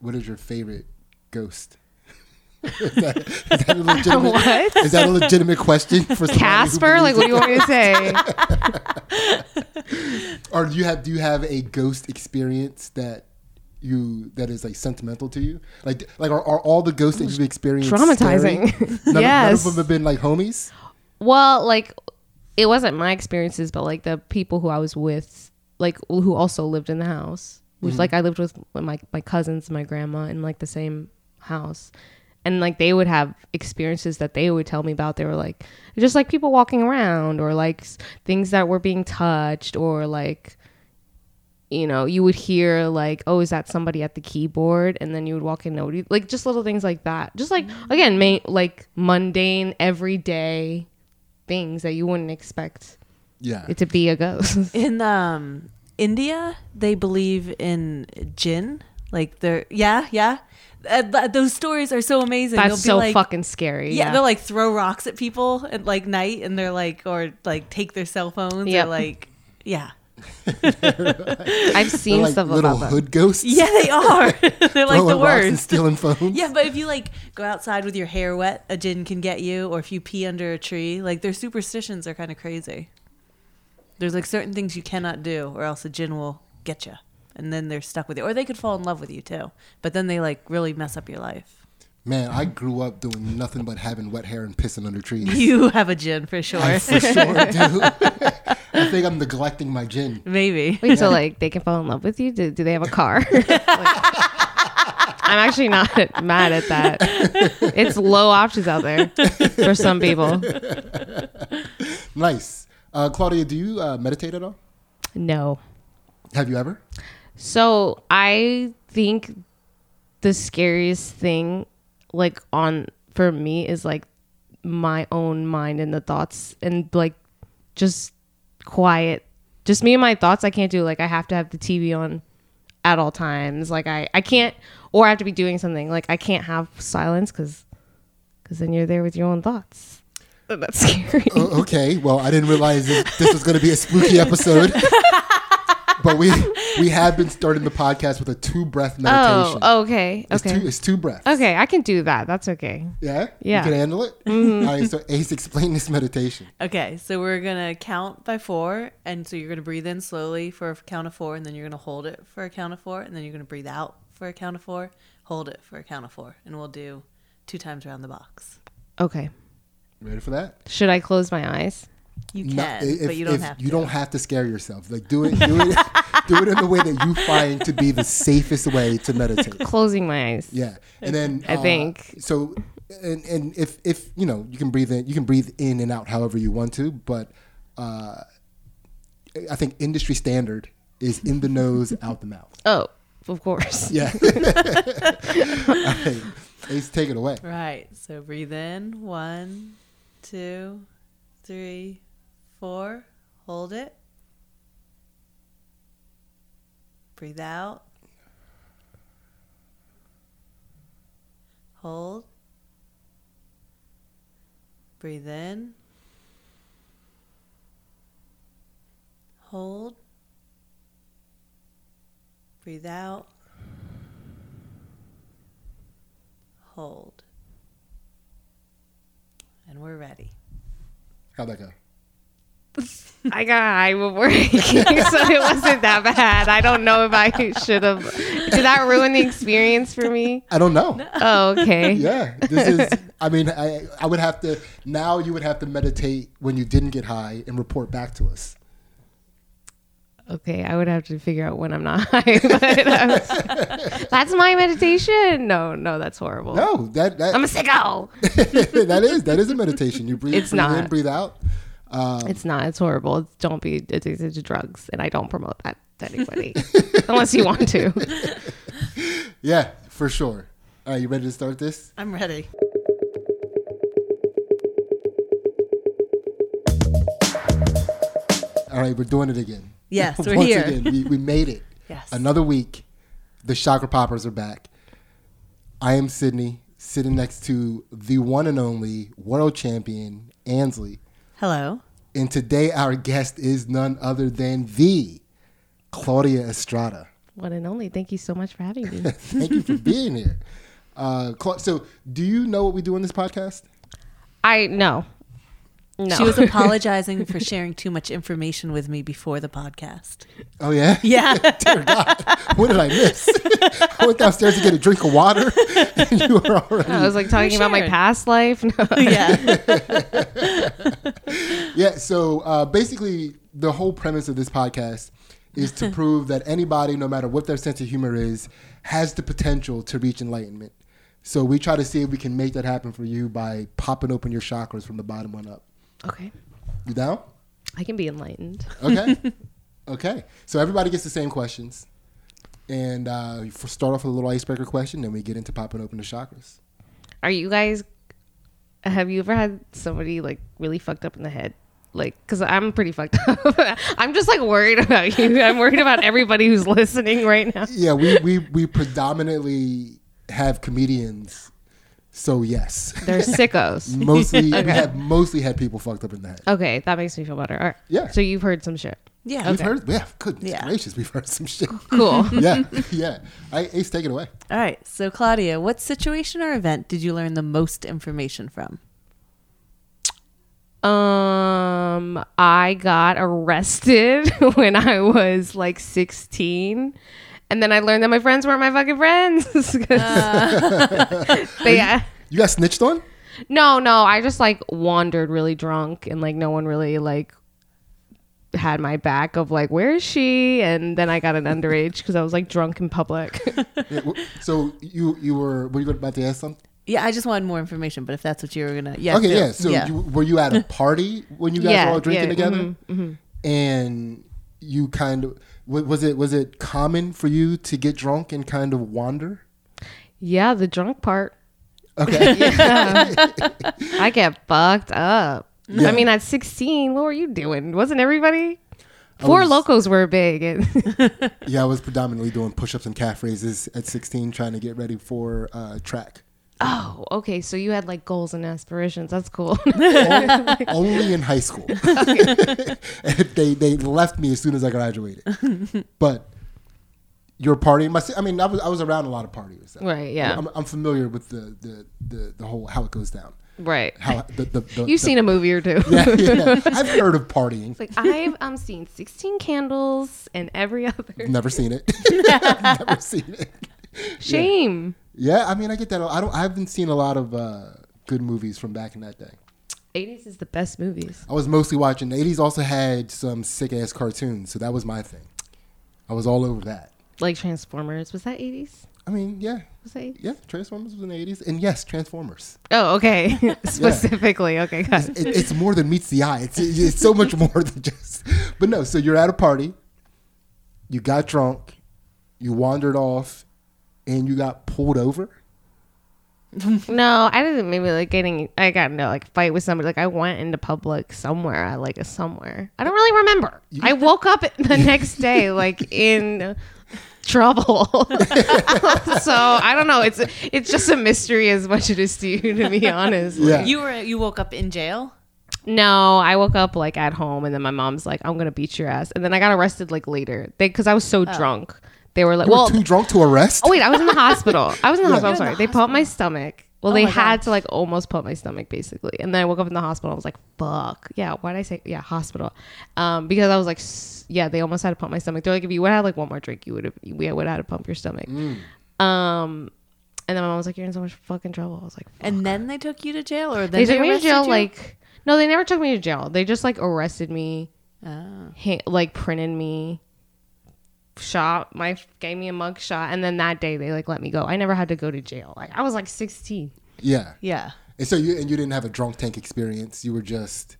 what is your favorite ghost? is, that, is, that a legitimate, What? is that a legitimate question for Casper? Like, what do you want me to say? Or do you have do you have a ghost experience that you that is like sentimental to you? Like like are, are all the ghosts that you've experienced Traumatizing. None, of- none of them have been like homies. Well, like it wasn't my experiences, but like the people who I was with, like who also lived in the house. Which like I lived with my my cousins, my grandma in like the same house. And like they would have experiences that they would tell me about. They were like just like people walking around or like things that were being touched or like you know, you would hear like, "Oh, is that somebody at the keyboard?" And then you would walk in, nobody. Like just little things like that. Just like again, ma- like mundane, everyday things that you wouldn't expect Yeah. it to be a ghost. In um India, they believe in jinn. Like they're yeah, yeah. Uh, those stories are so amazing. That's They'll be so like, fucking scary. Yeah, Yeah, they'll like throw rocks at people at like night, and they're like, or like take their cell phones, Yep. or like, yeah, I've seen like stuff little about that. hood ghosts. yeah, they are. they're like throwing the rocks and worst. stealing phones. Yeah, but if you like go outside with your hair wet, a jinn can get you, or if you pee under a tree, like their superstitions are kind of crazy. There's like certain things you cannot do, or else a jinn will get you, and then they're stuck with you, or they could fall in love with you too. But then they like really mess up your life. Man, I grew up doing nothing but having wet hair and pissing under trees. You have a jinn for sure. I for sure do. I think I'm neglecting my jinn. Maybe. Wait, so like they can fall in love with you? Do, do they have a car? Like, I'm actually not mad at that. It's low options out there for some people. Nice. Uh, Claudia, do you uh, meditate at all? No. Have you ever? So I think the scariest thing, like on for me, is like my own mind and the thoughts and like just quiet, just me and my thoughts. I can't do like I have to have the TV on at all times. Like I I can't, or I have to be doing something. Like I can't have silence because because then you're there with your own thoughts. And That's scary. O- okay. Well, I didn't realize this, this was going to be a spooky episode. but we we have been starting the podcast with a two breath oh, meditation. Oh, okay, It's okay, two, it's two breaths. okay. I can do that. That's okay. Yeah? Yeah. You can handle it? Mm-hmm. All right, so Ace, explain this meditation. Okay, so we're gonna count by four, and so you're gonna breathe in slowly for a count of four, and then you're gonna hold it for a count of four, and then you're gonna breathe out for a count of four, hold it for a count of four, and we'll do two times around the box. Okay. Ready for that? Should I close my eyes? You No, can, if- but you don't if have to. You don't have to scare yourself. Like do it, do it, do it in the way that you find to be the safest way to meditate. Closing my eyes. Yeah, and then I uh, think. so. And and if if you know you can breathe in, you can breathe in and out however you want to. But uh, I think industry standard is in the nose, out the mouth. Oh, of course. Yeah. All right. Ace, take it away. Right. So breathe in. One, two, three, four. Hold it. Breathe out. Hold. Breathe in. Hold. Breathe out. Hold. And we're ready. How'd that go? I got high before so it wasn't that bad. I don't know if I should have. Did that ruin the experience for me? I don't know. Oh, okay. Yeah, this is. I mean, I I would have to now. You would have to meditate when you didn't get high and report back to us. Okay, I would have to figure out when I'm not high. But I was- that's my meditation. No, no, that's horrible. No, that that I'm a sicko. that is that is a meditation. You breathe, It's breathe in, breathe out. Um, It's not. It's horrible. It's- don't be addicted to drugs, and I don't promote that to anybody unless you want to. yeah, for sure. All right, you ready to start this? I'm ready. All right, we're doing it again. Yes, we're Once here. again, we, we made it. Yes. Another week. The Chakra Poppers are back. I am Sidney, sitting next to the one and only world champion, Ansley. Hello. And today our guest is none other than the Claudia Estrada. One and only. Thank you so much for having me. Thank you for being here. Uh, Cla- so, do you know what we do on this podcast? I no. No. She was apologizing for sharing too much information with me before the podcast. Oh yeah. Yeah. Dear God, what did I miss? I went downstairs to get a drink of water, and you were already. I was like talking about my past life. No. yeah. Yeah. So uh, basically, the whole premise of this podcast is to prove that anybody, no matter what their sense of humor is, has the potential to reach enlightenment. So we try to see if we can make that happen for you by popping open your chakras from the bottom one up. Okay. You down? I can be enlightened. Okay. okay. So everybody gets the same questions. And uh, start off with a little icebreaker question, then we get into popping open the chakras. Are you guys? Have you ever had somebody like really fucked up in the head? Like, cause I'm pretty fucked up. I'm just like worried about you. I'm worried about everybody who's listening right now. Yeah, we, we, we predominantly have comedians. So, yes. They're sickos. mostly, we have mostly had people fucked up in the head. Okay, that makes me feel better. All right. Yeah. So you've heard some shit. Yeah. We've Okay. heard, yeah, goodness Yeah. gracious, we've heard some shit. Cool. yeah, yeah. I, Ace, take it away. All right. So, Claudia, what situation or event did you learn the most information from? Um, I got arrested when I was like 16. And then I learned that my friends weren't my fucking friends. 'Cause but yeah. You got snitched on? no, no, I just like wandered really drunk and like no one really like had my back of like, where is she? And then I got an underage because I was like drunk in public. Yeah, so you you were were you about to ask something? Yeah, I just wanted more information, but if that's what you were gonna, yeah. okay, do. yeah. So You, were you at a party when you guys Yeah, were all drinking yeah, together? mhm, And you kind of wa- was it was it common for you to get drunk and kind of wander? yeah, the drunk part. Okay. yeah. I get fucked up. Yeah. I mean, at 16, what were you doing? Wasn't everybody? Four was- Lokos were big. And yeah, I was predominantly doing push-ups and calf raises at 16, trying to get ready for uh, track. Oh, okay. So you had like goals and aspirations. That's cool. O- only in high school. they they left me as soon as I graduated. But your party, my I mean, I was I was around a lot of parties. right. Yeah. I'm, I'm familiar with the, the the the whole how it goes down. right. How the, the, the You've seen a movie or two. yeah, yeah. I've heard of partying. It's like I've um seen 16 candles and every other Never seen it. Never seen it. shame. Yeah, I mean, I get that. I don't. I haven't seen a lot of uh, good movies from back in that day. 80s is the best movies. I was mostly watching. The 80s also had some sick ass cartoons, so that was my thing. I was all over that. Like Transformers. Was that 80s? I mean, yeah, Was that 80s? yeah. Transformers was in the 80s, and yes, Transformers. Oh, okay. Specifically. Okay, got it. It, it's more than meets the eye. It's it's so much more than just. But no, so you're at a party. You got drunk, you wandered off, and you got pulled over. No, I didn't. Maybe like getting. I got into like fight with somebody. Like I went into public somewhere. I like a somewhere. I don't really remember. I woke up the next day like in trouble. so I don't know. It's it's just a mystery as much as it is to you, to be honest. Yeah. You were you woke up in jail. No, I woke up like at home, and then my mom's like, "I'm gonna beat your ass," and then I got arrested like later because I was so oh. drunk. They were like, You were "Well, too drunk to arrest. Oh wait, I was in the hospital. I was in the Yeah. hospital. I'm sorry. the They pumped my stomach. Well, Oh they had gosh. to like almost pump my stomach basically, and then I woke up in the hospital. I was like, "Fuck, yeah." Why did I say yeah hospital? Um, because I was like, s- yeah, they almost had to pump my stomach. They're like, if you would have had like one more drink, you would have we would have had to pump your stomach. Mm. Um, and then my mom was like, "You're in so much fucking trouble." I was like, And then they took you to jail, or then "They took me to jail." you? Like, no, they never took me to jail. They just like arrested me, Oh. ha- like printed me, shot my gave me a mug shot, and then that day they like let me go. I never had to go to jail. Like I was like 16. Yeah. yeah. And so you and you didn't have a drunk tank experience. You were just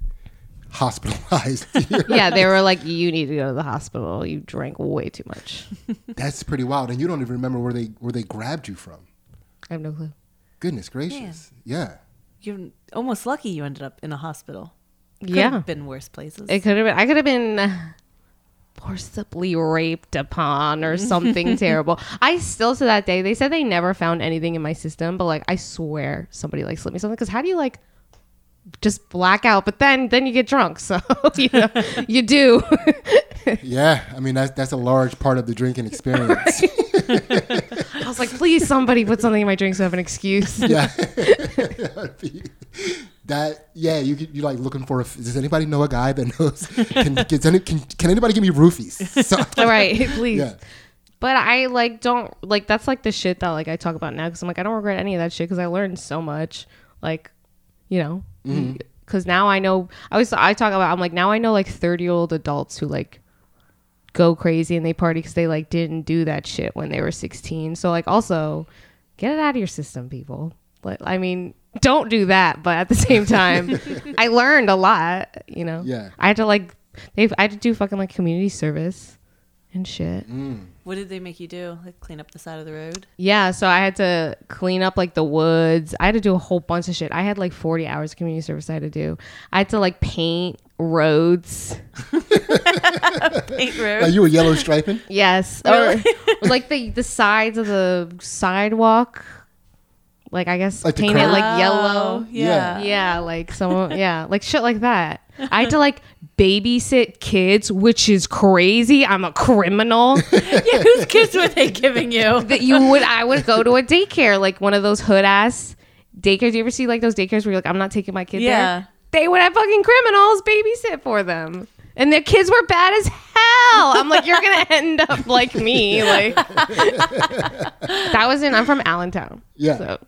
hospitalized. Yeah, they were like, you need to go to the hospital. You drank way too much. That's pretty wild. And you don't even remember where they where they grabbed you from. I have no clue. Goodness gracious. Yeah. You're almost lucky you ended up in a hospital. Could yeah, have been worse places. it could have been. I could have been uh, forcibly raped upon or something terrible. I still to that day they said they never found anything in my system, but like I swear somebody like slipped me something. Because how do you like just black out? But then then you get drunk, so you know you do. Yeah, I mean that's that's a large part of the drinking experience. I was like, please, somebody put something in my drink so I have an excuse. yeah, that yeah, you you like looking for. A, does anybody know a guy that knows? Can can, any, can, can anybody give me roofies? So, right, please. yeah, But I like don't like that's like the shit that like I talk about now because I'm like I don't regret any of that shit because I learned so much. Like, you know, mm-hmm. because now I know. I was I talk about I'm like now I know like 30 year old adults who like go crazy and they party because they like didn't do that shit when they were 16. So like also get it out of your system, people. But I mean, don't do that. But at the same time, I learned a lot. You know. Yeah. I had to like they I had to do fucking like community service and shit. Mm. What did they make you do? Like clean up the side of the road? Yeah, so I had to clean up like the woods. I had to do a whole bunch of shit. I had like 40 hours of community service I had to do. I had to like paint roads. Paint road. like you a yellow striping. Yes. Or, or, oh, like the the sides of the sidewalk. Like I guess Like the paint it like yellow. Oh, yeah. Yeah, like some yeah, like shit like that. I had to like babysit kids, which is crazy. I'm a criminal. yeah. Whose kids were they giving you? that you would I would go to a daycare, like one of those hood ass daycares. You ever see like those daycares where you're like, I'm not taking my kid Yeah. there? They would have fucking criminals babysit for them. And their kids were bad as hell. I'm like, you're gonna end up like me. Like that was in I'm from Allentown. Yeah. So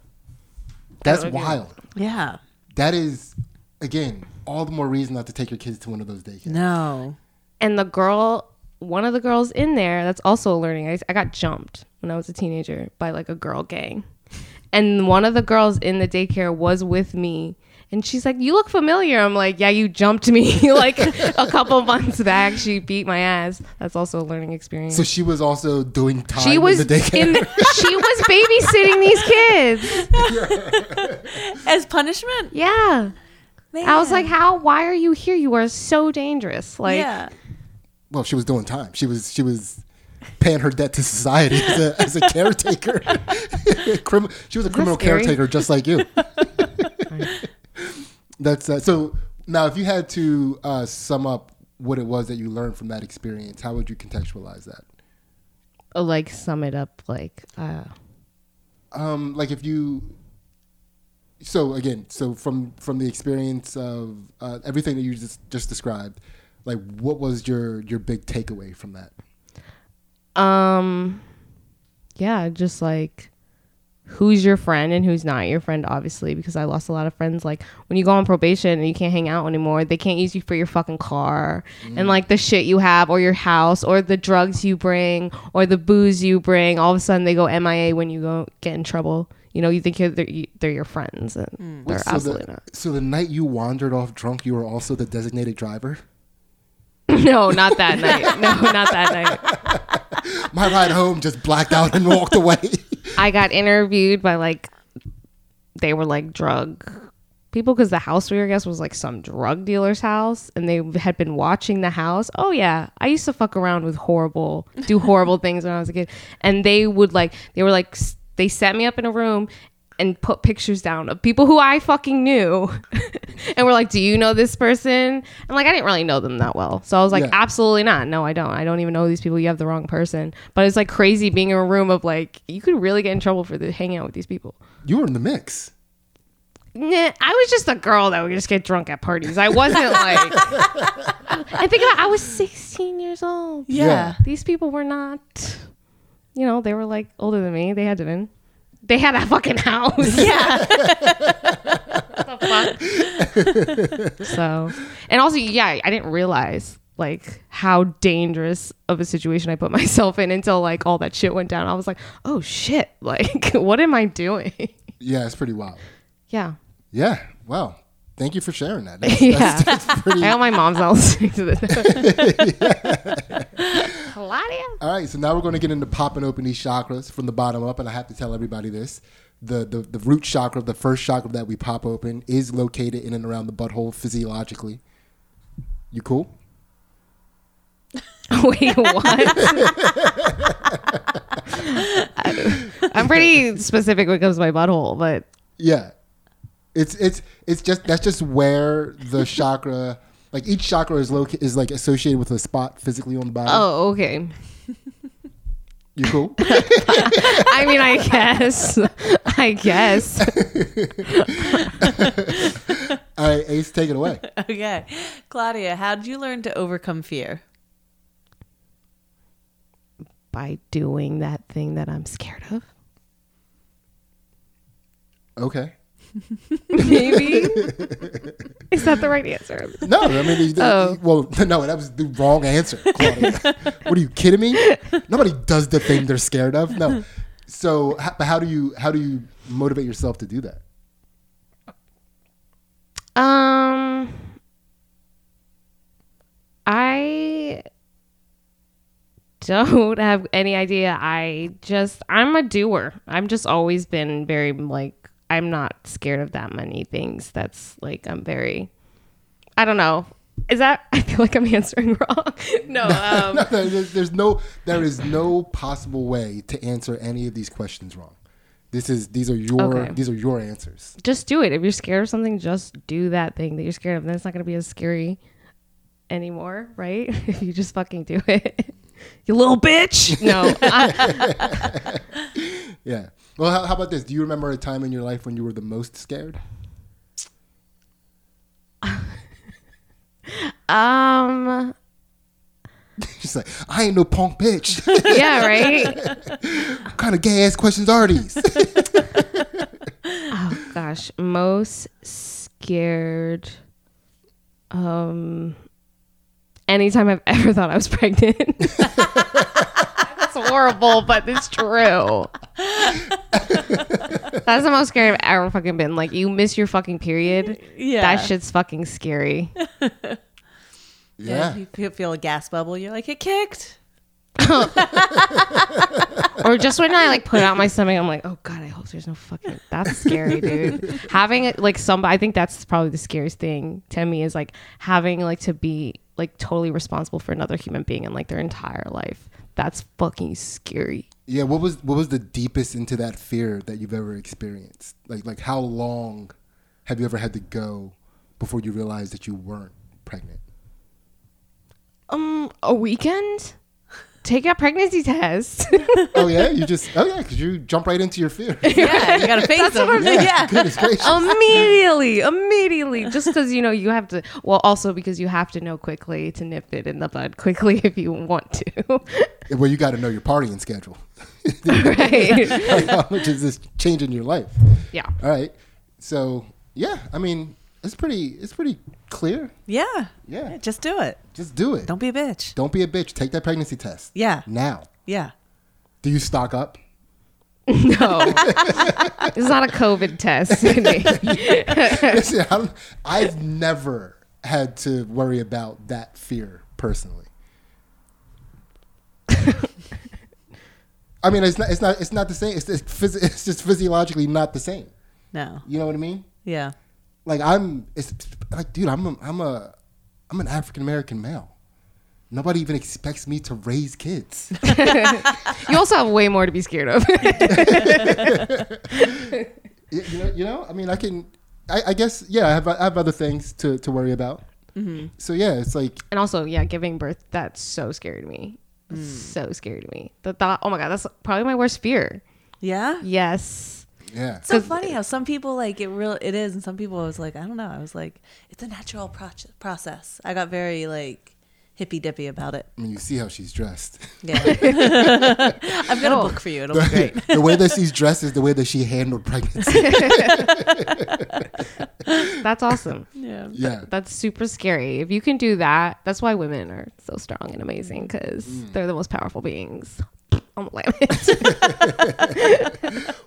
That's Okay. wild. Yeah. That is again all the more reason not to take your kids to one of those daycares. No. and the girl one of the girls in there that's also learning I, I got jumped when i was a teenager by like a girl gang and one of the girls in the daycare was with me and she's like you look familiar i'm like yeah you jumped me like a couple months back she beat my ass that's also a learning experience So she was also doing time she was in the daycare. in she was babysitting these kids As punishment? yeah i was like how why are you here you are so dangerous like yeah. well, she was doing time. She was she was paying her debt to society as a, as a caretaker. Crim- she was a criminal caretaker just like you. That's uh, so. Now, if you had to uh, sum up what it was that you learned from that experience, how would you contextualize that? uh, like sum it up like uh Um, like if you. So again, so from from the experience of uh, everything that you just just described, like what was your your big takeaway from that? Um, yeah, just like who's your friend and who's not your friend, obviously, because I lost a lot of friends. Like when you go on probation and you can't hang out anymore, they can't use you for your fucking car and mm. like the shit you have or your house or the drugs you bring or the booze you bring. All of a sudden they go MIA when you go get in trouble. You know, you think you're, they're, you, they're your friends and mm. they're Wait, so absolutely the, not. So the night you wandered off drunk, you were also the designated driver. no, not that night. No, not that night. My ride home just blacked out and walked away. I got interviewed by like they were like drug people because the house we were guess was like some drug dealer's house and they had been watching the house. Oh yeah, I used to fuck around with horrible, do horrible things when I was a kid, and they would like they were like they set me up in a room and put pictures down of people who I fucking knew. and we're like, "Do you know this person?" And like I didn't really know them that well. So I was like, Yeah. "Absolutely not. No, I don't. I don't even know these people. You have the wrong person." But it's like crazy being in a room of like you could really get in trouble for the, hanging out with these people. you were in the mix. Nah, I was just a girl that would just get drunk at parties. I wasn't like I think about I was 16 years old. Yeah. Yeah. These people were not you know, they were like older than me. They had to been. They had a fucking house. Yeah. the fuck? so, and also, yeah, I didn't realize like how dangerous of a situation I put myself in until like all that shit went down. I was like, oh shit, like what am I doing? Yeah, it's pretty wild. yeah, Yeah. Wow. Thank you for sharing that. That's, Yeah. that's, that's pretty. I hope my mom's not listening to this. Claudia. All right, so now we're going to get into popping open these chakras from the bottom up, and I have to tell everybody this: the the, the root chakra, the first chakra that we pop open, is located in and around the butthole physiologically. You cool? Wait, what? I'm pretty specific when it comes to my butthole, but Yeah. It's it's it's just that's just where the chakra Like each chakra is loca- is like associated with a spot physically on the body. Oh, okay. You cool? I mean, I guess. I guess. All right, Ace, take it away. Okay. Claudia, how did you learn to overcome fear? By doing that thing that I'm scared of. Okay. Maybe. Is that the right answer? No, I mean, he- Oh. well, no, that was the wrong answer. Claudia. what are you kidding me? Nobody does the thing they're scared of. No. So, how, but how do you how do you motivate yourself to do that? Um, I don't have any idea. I just I'm a doer. I'm just always been very like I'm not scared of that many things. That's like I'm very I don't know. Is that I feel like I'm answering wrong. no, um No, no, there's, there's no there is no possible way to answer any of these questions wrong. This is these are your Okay. these are your answers. just do it. If you're scared of something, just do that thing that you're scared of. Then it's not going to be as scary anymore, right? if you just fucking do it. you little bitch. No. Yeah. Well, how, how about this? Do you remember a time in your life when you were the most scared? um. She's like, I ain't no punk bitch. Yeah. Right. what kind of gay ass questions are these? oh gosh, most scared. Um. Anytime I've ever thought I was pregnant. That's horrible, but it's true. That's the most scared I've ever fucking been. Like you miss your fucking period. Yeah. That shit's fucking scary. yeah. You feel- feel a gas bubble. You're like, it kicked. or just when I like put out my stomach, I'm like, oh god, I hope there's no fucking. That's scary, dude. having like somebody, I think that's probably the scariest thing to me is like having like to be like totally responsible for another human being and like their entire life. That's fucking scary. Yeah, what was what was the deepest into that fear that you've ever experienced? Like like how long have you ever had to go before you realized that you weren't pregnant? Um, a weekend. Take a pregnancy test. Oh yeah, you just oh yeah, because you jump right into your fear. Yeah, you gotta face them. Yeah, Yeah. goodness gracious. immediately, immediately, just because you know you have to. Well, also because you have to know quickly to nip it in the bud quickly if you want to. well, you got to know your partying schedule. right? Like, how much is this changing your life? Yeah. All right, so yeah, I mean it's pretty it's pretty clear. Yeah. Yeah. Just do it. Just do it. Don't be a bitch. Don't be a bitch. Take that pregnancy test Yeah. now. Yeah. Do you stock up? No, it's not a COVID test. Listen, I don't, I've never had to worry about that fear personally. I mean, it's not. It's not. It's not the same. It's just, phys- it's just physiologically not the same. No. You know what I mean? Yeah. Like I'm. It's like, dude, I'm. A, I'm a. I'm an African American male. Nobody even expects me to raise kids. you also have way more to be scared of. you, you know. You know. I mean, I can. I, I guess. Yeah. I have. I have other things to to worry about. Mm-hmm. So yeah, it's like and also, yeah, giving birth, that's so scary to me. Mm. So scary to me. The thought, oh my God, that's probably my worst fear. Yeah. Yes. Yeah. It's so funny how some people like it real it is and some people I was like I don't know I was like it's a natural proce- process I got very like hippy dippy about it I mean, you see how she's dressed. yeah I've got Oh. a book for you it'll be great the way that she's dressed is the way that she handled pregnancy. That's awesome. yeah Yeah. That's super scary. If you can do that, that's why women are so strong and amazing because mm. they're the most powerful beings on the planet.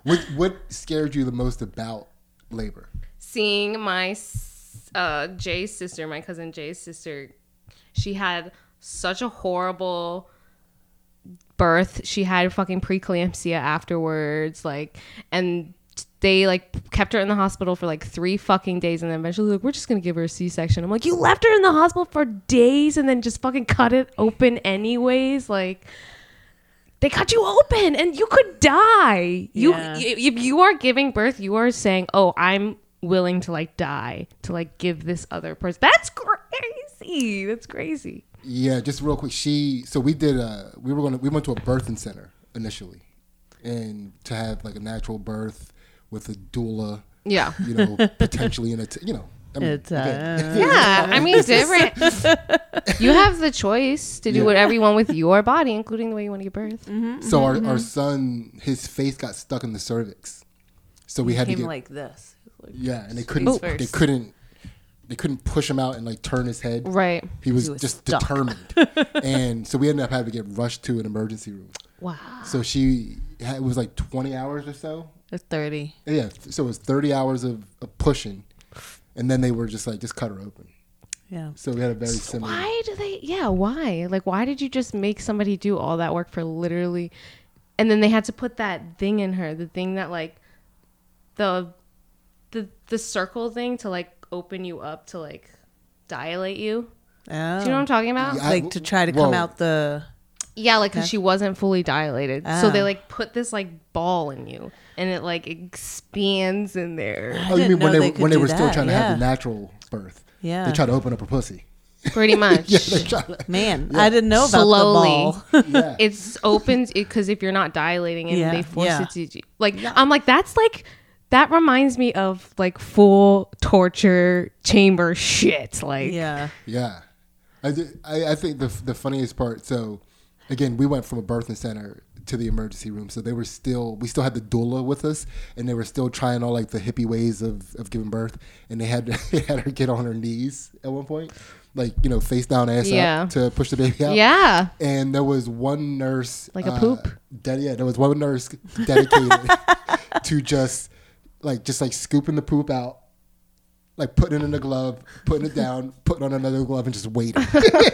What what scared you the most about labor? Seeing my uh, Jay's sister, my cousin Jay's sister, she had such a horrible birth. She had fucking preeclampsia afterwards, like, and they like kept her in the hospital for like three fucking days, and then eventually like we're just gonna give her a C-section. I'm like, you left her in the hospital for days, and then just fucking cut it open anyways, like. They cut you open and you could die. You Yeah. if you are giving birth, you are saying, "Oh, I'm willing to like die to like give this other person." That's crazy. crazy. That's crazy. Yeah, just real quick. She so we did. Uh, we were gonna we went to a birthing center initially, and to have like a natural birth with a doula. Yeah. You know, potentially in a t- you know. I mean, It's, again, uh, Yeah, I mean, different. You have the choice to do Yeah. whatever you want with your body, including the way you want to give birth. Mm-hmm, mm-hmm, so our, mm-hmm. our son, his face got stuck in the cervix, so we had to Came get like this. Like, yeah, and they couldn't they couldn't they couldn't push him out and like turn his head. Right. He was, He was just stuck. determined, and so we ended up having to get rushed to an emergency room. Wow. So she had, it was like twenty hours or so. It's 30. Yeah, so it was 30 hours of, of pushing, and then they were just like, just cut her open. Yeah. So we had a very similar. Why do they? Yeah, why? Like, why did you just make somebody do all that work for literally? And then they had to put that thing in her, the thing that like, the, the the circle thing to like open you up to like dilate you. Oh. Do you know what I'm talking about? Yeah, I- like to try to come out the. Yeah, like 'cause she wasn't fully dilated, so they Ah. like put this like ball in you, and it like expands in there. Oh, you mean when they, they when they do were still that, trying to have yeah. the natural birth? Yeah. They try to open up her pussy. Pretty much. Yeah, they tried to. Man, I didn't know about Slowly. the ball. Yeah. it's opens because if you're not dilating and Yeah, they force yeah. it to like i'm like that's like that reminds me of like full torture chamber shit like yeah. yeah. I, I, I think the, the funniest part, so again, we went from a birthing center to the emergency room. So they were still, we still had the doula with us, and they were still trying all like the hippie ways of, of giving birth. And they had, they had her get on her knees at one point, like, you know, face down, ass Yeah. up to push the baby out. yeah and there was one nurse Like a uh, poop? Ded- yeah, there was one nurse dedicated to just like just like scooping the poop out, like putting it in a glove, putting it down, putting on another glove, and just waiting. it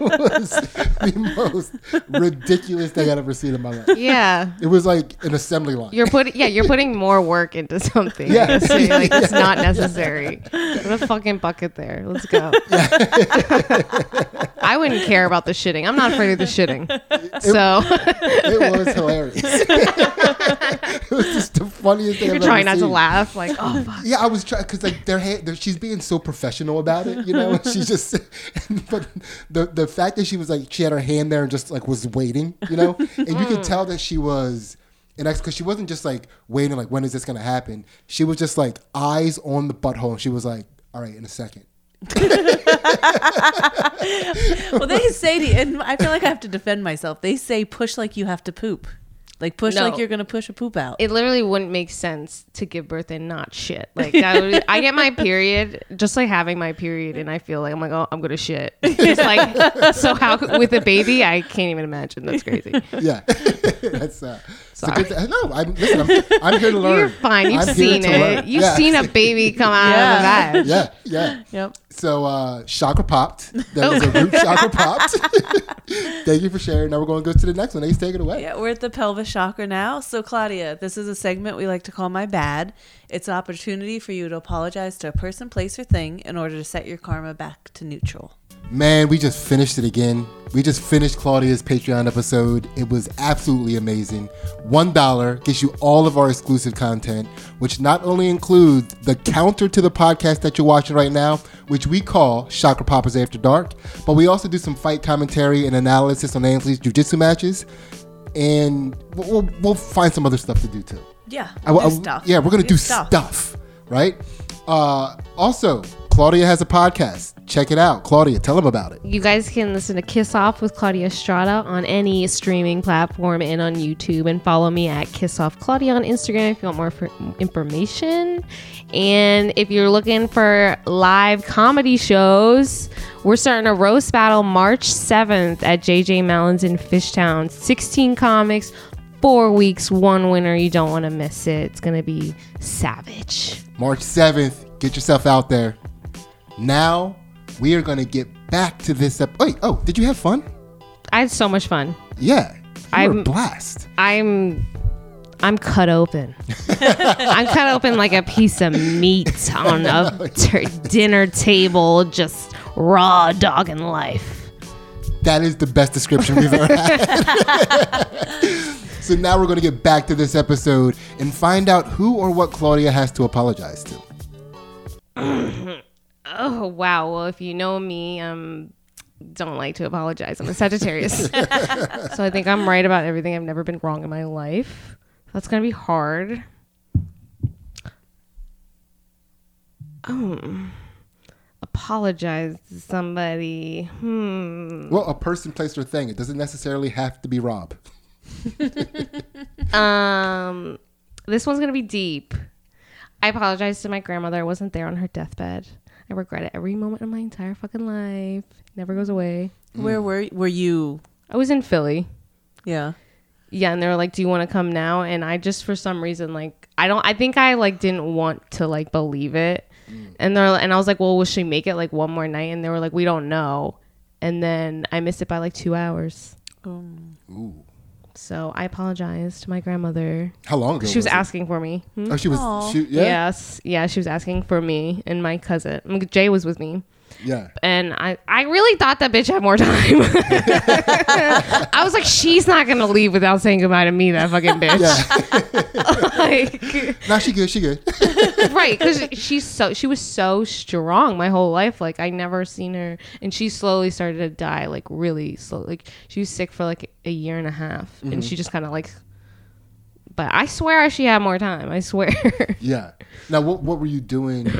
was the most ridiculous thing I'd ever seen in my life. yeah It was like an assembly line. you're putting yeah you're putting more work into something Yeah. So you're it's not necessary put a fucking bucket there let's go i wouldn't care about the shitting i'm not afraid of the shitting so it was hilarious. it was just the funniest thing. you're I've trying not to laugh like oh fuck Yeah, I was trying because like their hand, they're- she's being so professional about it, you know. She's just, but the the fact that she was like she had her hand there and just like was waiting, you know, and you could mm. tell that she was, and that's because she wasn't just like waiting, like when is this gonna happen? She was just like eyes on the butthole. She was like, all right, in a second. Well, they say to and I feel like I have to defend myself. They say push like you have to poop. Like push No. like you're gonna push a poop out. it literally wouldn't make sense to give birth and not shit. Like that would, I get my period just like having my period, and I feel like I'm like, oh, I'm gonna shit. It's like so how with a baby, I can't even imagine. That's crazy. Yeah, that's uh, it's a Sorry. good thing. No, I'm listen. I'm, I'm here to learn. You're fine. You've I'm seen it. You've Yeah. seen a baby come out Yeah. of the bag. Yeah, yeah. yep. So uh chakra popped. That was a root chakra popped. Thank you for sharing. Now we're going to go to the next one. Ace, take it away. Yeah, we're at the pelvis chakra now. So, Claudia, this is a segment we like to call My Bad. It's an opportunity for you to apologize to a person, place, or thing in order to set your karma back to neutral. Man, we just finished it again. We just finished Claudia's Patreon episode. It was absolutely amazing. One dollar gets you all of our exclusive content, which not only includes the counter to the podcast that you're watching right now, which we call Chakra Poppers After Dark, but we also do some fight commentary and analysis on Ansley's jiu-jitsu matches, and we'll, we'll, we'll find some other stuff to do too. Yeah, I- I- stuff. Yeah, we're gonna Good do stuff. Right? Uh, also, Claudia has a podcast. Check it out, Claudia. Tell them about it. You guys can listen to Kiss Off with Claudia Estrada on any streaming platform and on YouTube. And follow me at Kiss Off Claudia on Instagram if you want more for information. And if you're looking for live comedy shows, we're starting a roast battle March 7th at JJ Mallon's in Fishtown. 16 comics, four weeks, one winner. You don't want to miss it. It's going to be savage. March 7th. Get yourself out there. Now, we are going to get back to this. Ep- Wait, oh, did you have fun? I had so much fun. Yeah. Were a I'm- blast. I'm I'm cut open. I'm cut open like a piece of meat on a t- dinner table, just raw dog in life. That is the best description we've ever had. so now we're going to get back to this episode and find out who or what Claudia has to apologize to. Oh wow. Well, if you know me, um, don't like to apologize. I'm a Sagittarius, so I think I'm right about everything. I've never been wrong in my life. That's gonna be hard. Oh, apologize to somebody. Hmm. Well, a person, place, or thing. It doesn't necessarily have to be Rob. Um, this one's gonna be deep. I apologize to my grandmother. I wasn't there on her deathbed. I regret it every moment of my entire fucking life. Never goes away. Where mm. were were you? I was in Philly. Yeah. Yeah, and they were like, "Do you want to come now?" And I just, for some reason, like, I don't. I think I like didn't want to like believe it. Mm. And they're and I was like, "Well, will she make it like one more night?" And they were like, "We don't know." And then I missed it by like two hours. Um. Ooh. So I apologize to my grandmother. How long ago? She was it? asking for me. Hmm? Oh, she was. Aw. She, yeah. Yes, yeah, she was asking for me and my cousin. Jay was with me, Yeah. and I, I really thought that bitch had more time. I was like, she's not gonna leave without saying goodbye to me, that fucking bitch. Yeah. like, nah, she good. She good. right? Because she's so she was so strong my whole life. Like I never seen her, and she slowly started to die, like really slow. Like she was sick for like a year and a half, and mm-hmm. she just kind of like. But I swear she had more time. I swear. yeah. Now, what what were you doing?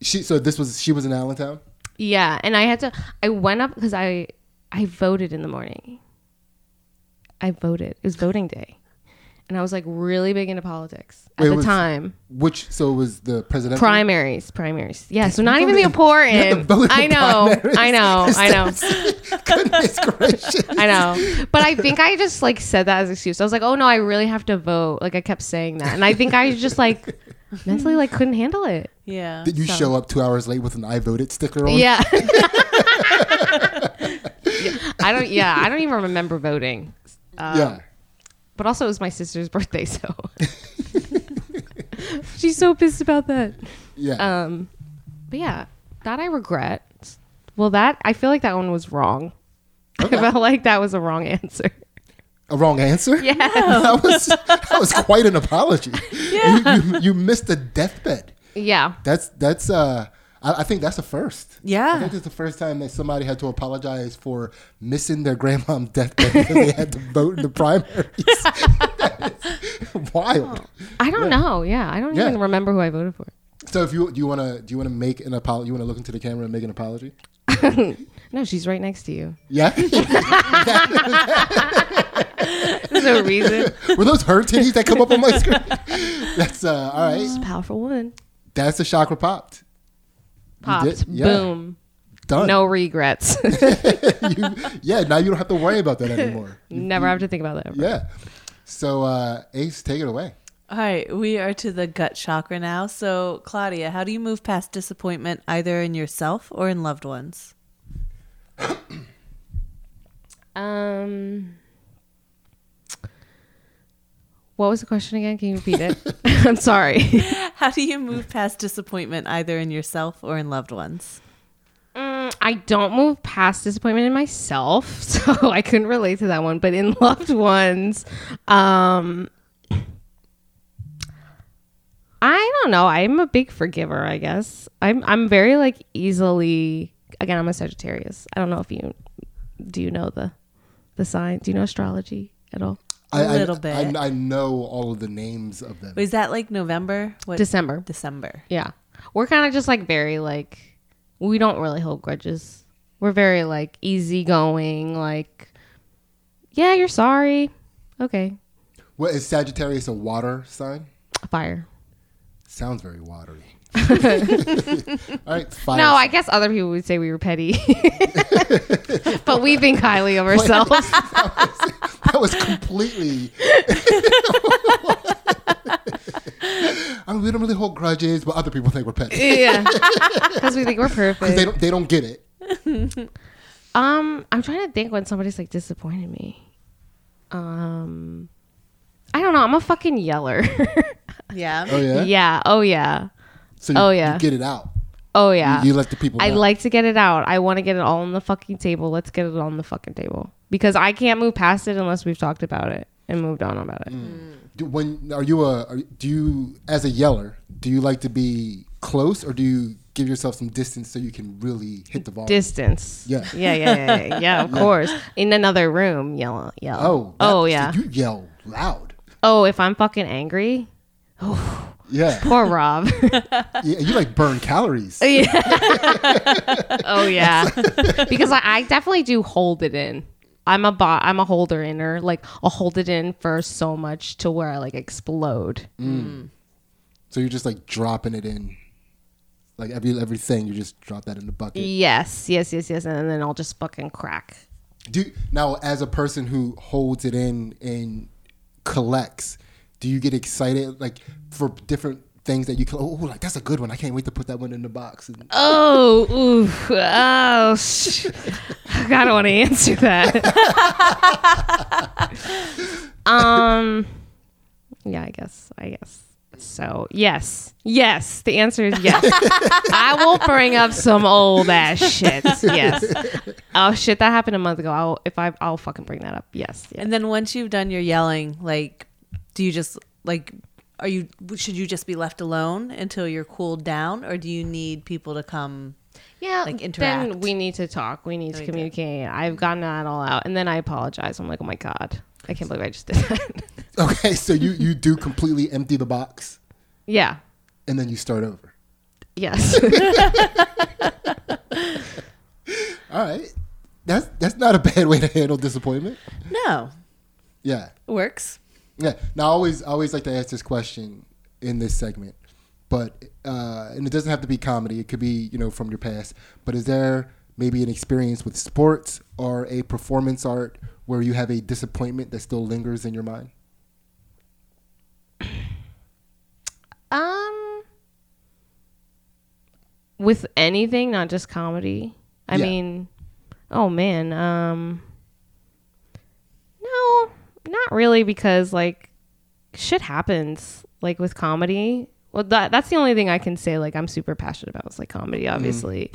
She. So this was. She was in Allentown. Yeah, and I had to. I went up because I I voted in the morning. I voted. It was voting day, and I was like really big into politics at Wait, the was- time. Which so it was the presidential. Primaries, primaries. Yeah, so not even the voted in- you had to important. vote in I know. I know, I know, Goodness gracious. I know. But I think I just like said that as an excuse. I was like, oh no, I really have to vote. Like I kept saying that, and I think I just like mentally like couldn't handle it. Yeah. Did you So- show up two hours late with an "I voted" sticker on? Yeah. Yeah, I don't. Yeah, I don't even remember voting. Um, Yeah. But also, it was my sister's birthday, so she's so pissed about that. Yeah. Um, but yeah, that I regret. Well, that I feel like that one was wrong. Okay. I felt like that was a wrong answer. a wrong answer. Yeah. that was that was quite an apology. Yeah. You, you, you missed a deathbed. Yeah. That's that's uh. I, I think that's the first. Yeah. I think it's the first time that somebody had to apologize for missing their grandmom's deathbed because they had to vote in the primaries. Wild. I don't know. Yeah, I don't Yeah. even remember who I voted for. So if you do you want to do you want to make an apology? You want to look into the camera and make an apology? No, she's right next to you. Yeah. There's no reason. Were those her titties that come up on my screen? That's uh all right. She's a powerful woman. That's the chakra popped. Popped. did- yeah. Boom. Done. No regrets. you, yeah. Now you don't have to worry about that anymore. You, Never have to think about that. Ever. Yeah. So uh Ace, take it away. All right, we are to the gut chakra now. So, Claudia, how do you move past disappointment either in yourself or in loved ones? Um. What was the question again? Can you repeat it? I'm sorry. How do you move past disappointment either in yourself or in loved ones? Mm, I don't move past disappointment in myself, so I couldn't relate to that one. But in loved ones, um, I don't know. I'm a big forgiver. I guess I'm. I'm very like easily. Again, I'm a Sagittarius. I don't know if you do. You know the the sign? Do you know astrology at all? A I, little I, bit. I, I know all of the names of them. Was that like November? What? December. December. Yeah. We're kind of just like very like we don't really hold grudges. We're very like easygoing, like yeah, you're sorry. Okay. What is Sagittarius a water sign? Fire. Sounds very watery. all right, fire. No, I guess other people would say we were petty. but we think highly of ourselves. that was completely. I mean, we don't really hold grudges, but other people think we're petty yeah. Cuz we think we're because perfect. they don't. They don't get it. Um, I'm trying to think when somebody's like disappointed me. Um, I don't know. I'm a fucking yeller. Yeah. Oh yeah. yeah. Oh yeah. So oh, you, Oh, yeah. You get it out. Oh yeah. You, you let the people. I know. like to get it out. I want to get it all on the fucking table. Let's get it on the fucking table because I can't move past it unless we've talked about it and moved on about it. Mm. Do, when are you a? Are, do you as a yeller? Do you like to be close or do you give yourself some distance so you can really hit the ball? Distance. Yeah. Yeah, yeah, yeah, yeah, yeah, of course. In another room, yell, yell. oh, oh, yeah. so you yell loud. Oh, if I'm fucking angry, oh, Yeah, poor Rob. yeah you like burn calories. Yeah. oh yeah, because I, I definitely do hold it in. I'm a bot. I'm a holder inner. Like I'll hold it in for so much to where I like explode. Mm. Mm. So you're just like dropping it in, like every everything. You just drop that in the bucket. Yes, yes, yes, yes, and then I'll just fucking crack. Do now as a person who holds it in and collects, do you get excited like for different things that you can? Oh, like that's a good one. I can't wait to put that one in the box. And, Oh, oof, oh, sh- I don't want to answer that. um, yeah, I guess, I guess. So yes, yes. The answer is yes. I will bring up some old ass shit. Yes. Oh shit, that happened a month ago. I'll if I I'll fucking bring that up. Yes. yes. And then once you've done your yelling, like, do you just like, are you should you just be left alone until you're cooled down, or do you need people to come? yeah, like, interact? Then we need to talk. We need to we do. communicate. I've gotten that all out, and then I apologize. I'm like, oh my god, I can't believe I just did that. okay, so you you do completely empty the box yeah. and then you start over. Yes. All right, that's that's not a bad way to handle disappointment. No, Yeah. it works. Yeah. Now, I always, I always like to ask this question in this segment, but uh, and it doesn't have to be comedy. It could be, you know, from your past. But is there maybe an experience with sports or a performance art where you have a disappointment that still lingers in your mind? um with anything, not just comedy. I Yeah. mean, oh man, um No, not really because like shit happens like with comedy. Well, that that's the only thing I can say like I'm super passionate about. It's like comedy, mm. obviously.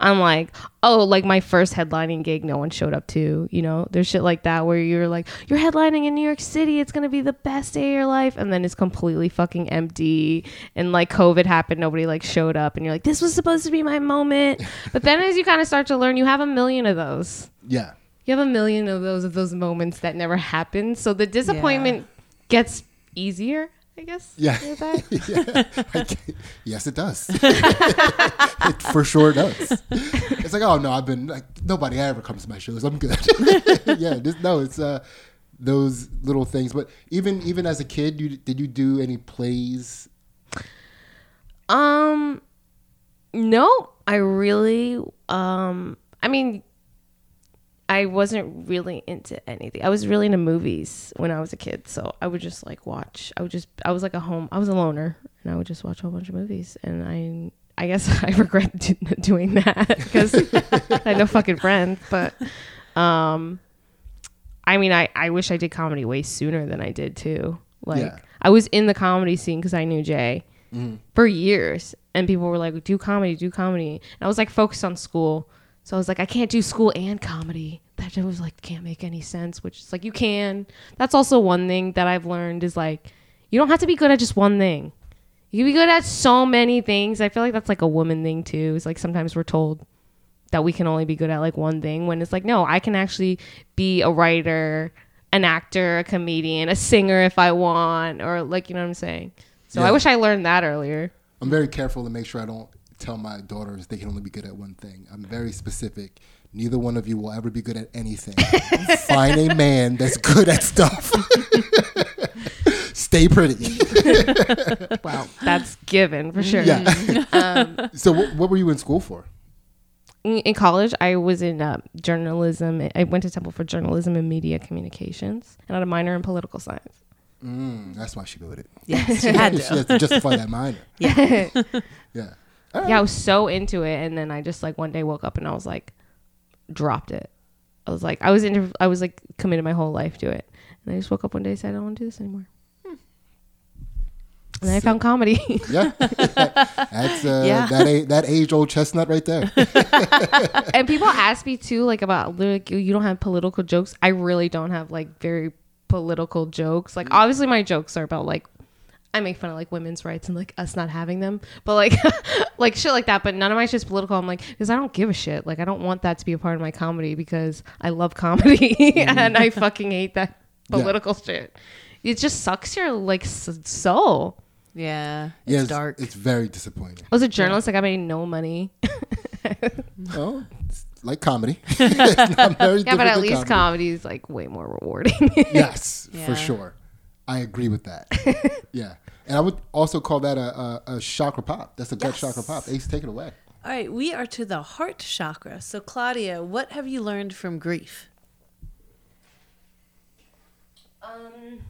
I'm like, oh, like my first headlining gig, no one showed up to. You know, there's shit like that where you're like, you're headlining in New York City, it's gonna be the best day of your life, and then it's completely fucking empty. And like COVID happened, nobody like showed up, and you're like, this was supposed to be my moment. but then as you kind of start to learn, you have a million of those. Yeah. You have a million of those of those moments that never happen. So the disappointment gets easier, I guess. Yeah. yeah. Yes, it does. it for sure does. It's like, oh no, I've been like nobody ever comes to my shows. I'm good. yeah, this, no, it's uh those little things. But even even as a kid, you did you do any plays? Um, no, I really, um, I mean, I wasn't really into anything. I was really into movies when I was a kid, so I would just like watch. I would just, I was like a home. I was a loner, and I would just watch a whole bunch of movies. And I, I guess I regret do, doing that because I had no fucking friends. But, um, I mean, I I wish I did comedy way sooner than I did too. Like Yeah. I was in the comedy scene because I knew Jay for years and people were like do comedy do comedy and i was like focused on school so i was like i can't do school and comedy. That just was like can't make any sense which is like you can. That's also one thing that i've learned is like you don't have to be good at just one thing. You can be good at so many things. I feel like that's like a woman thing too it's like sometimes we're told that we can only be good at like one thing when it's like no i can actually be a writer an actor a comedian a singer if i want or like you know what i'm saying? So i wish i learned that earlier. I'm very careful to make sure I don't tell my daughters they can only be good at one thing. I'm very specific. Neither one of you will ever be good at anything. Find a man that's good at stuff. Stay pretty. Wow, that's given for sure. Yeah. so, what, what were you in school for? In, in college, I was in uh, journalism. I went to Temple for journalism and media communications, and I had a minor in political science. Mm, that's why she wrote it. Yes, you had she to. has to justify that minor. Yeah. Yeah. Yeah, I was so into it, and then I just like one day woke up and I was like, dropped it. I was like, I was into, I was like committed my whole life to it, and I just woke up one day and said, I don't want to do this anymore. And then I found comedy. Yeah. that's uh, Yeah. that a, that age old chestnut right there. and people ask me too, like about like you don't have political jokes. I really don't have like very political jokes. Like obviously my jokes are about like, I make fun of like women's rights and like us not having them, but like like shit like that. But none of my shit's political. I'm like because I don't give a shit. Like I don't want that to be a part of my comedy because I love comedy and I mm-hmm. fucking hate that Yeah. political shit. It just sucks your like s- soul. Yeah. It's Yeah, it's dark. It's very disappointing. I was a journalist. Like I made no money. Oh, it's like comedy. it's not very Yeah, but at least comedy. comedy is like way more rewarding. Yes, Yeah. for sure. I agree with that. yeah, and I would also call that a a, a chakra pop. That's a gut Yes. chakra pop. Ace, take it away. All right, we are to the heart chakra. So, Claudia, what have you learned from grief? Um,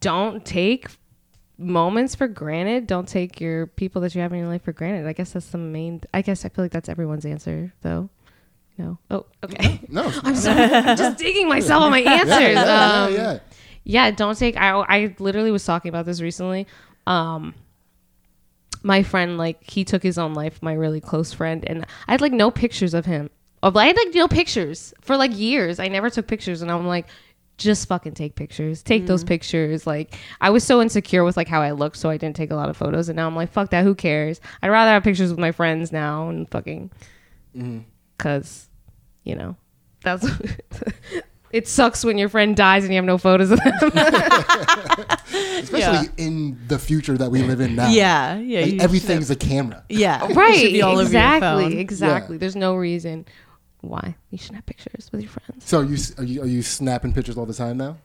don't take moments for granted. Don't take your people that you have in your life for granted. I guess that's the main. I guess I feel like that's everyone's answer, though. No. Oh, okay. No, I'm sorry. I'm just digging myself on my answers. yeah, yeah, um, yeah. Yeah, don't take. I I literally was talking about this recently. Um, my friend like he took his own life. My really close friend, and I had like no pictures of him. Of I had like no pictures for like years. I never took pictures, and I'm like, just fucking take pictures. Take those pictures. Like I was so insecure with like how I looked, so I didn't take a lot of photos. And now I'm like, fuck that. Who cares? I'd rather have pictures with my friends now and fucking, cause, you know, that's. It sucks when your friend dies and you have no photos of them. Especially Yeah. in the future that we live in now. Yeah, yeah. Like, you everything's a camera. yeah. Right be all exactly exactly Yeah. there's no reason why you shouldn't have pictures with your friends So are you are you are you snapping pictures all the time now?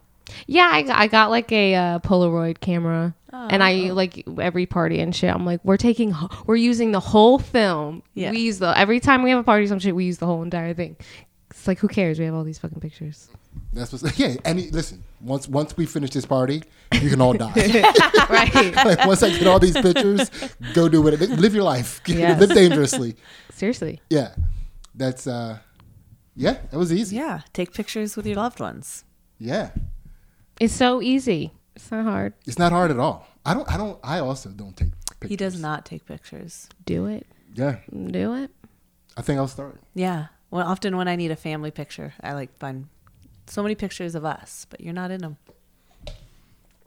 yeah i, got- I got like a uh, polaroid camera and Oh. i like every party and shit i'm like we're taking we're using the whole film Yeah. we use the every time we have a party some shit we use the whole entire thing it's like who cares we have all these fucking pictures That's what. Yeah. Any listen. Once once we finish this party, you can all die. right like once I get all these pictures, go do it. Live your life. Yes. Live dangerously. seriously Yeah. That's uh. Yeah, that was easy. Yeah, take pictures with your loved ones. Yeah. it's so easy it's not hard It's not hard at all. I don't. I don't. I also don't take pictures. He does not take pictures. do it Yeah. do it I think I'll start. Yeah. Well, often when I need a family picture, I like find so many pictures of us, but you're not in them.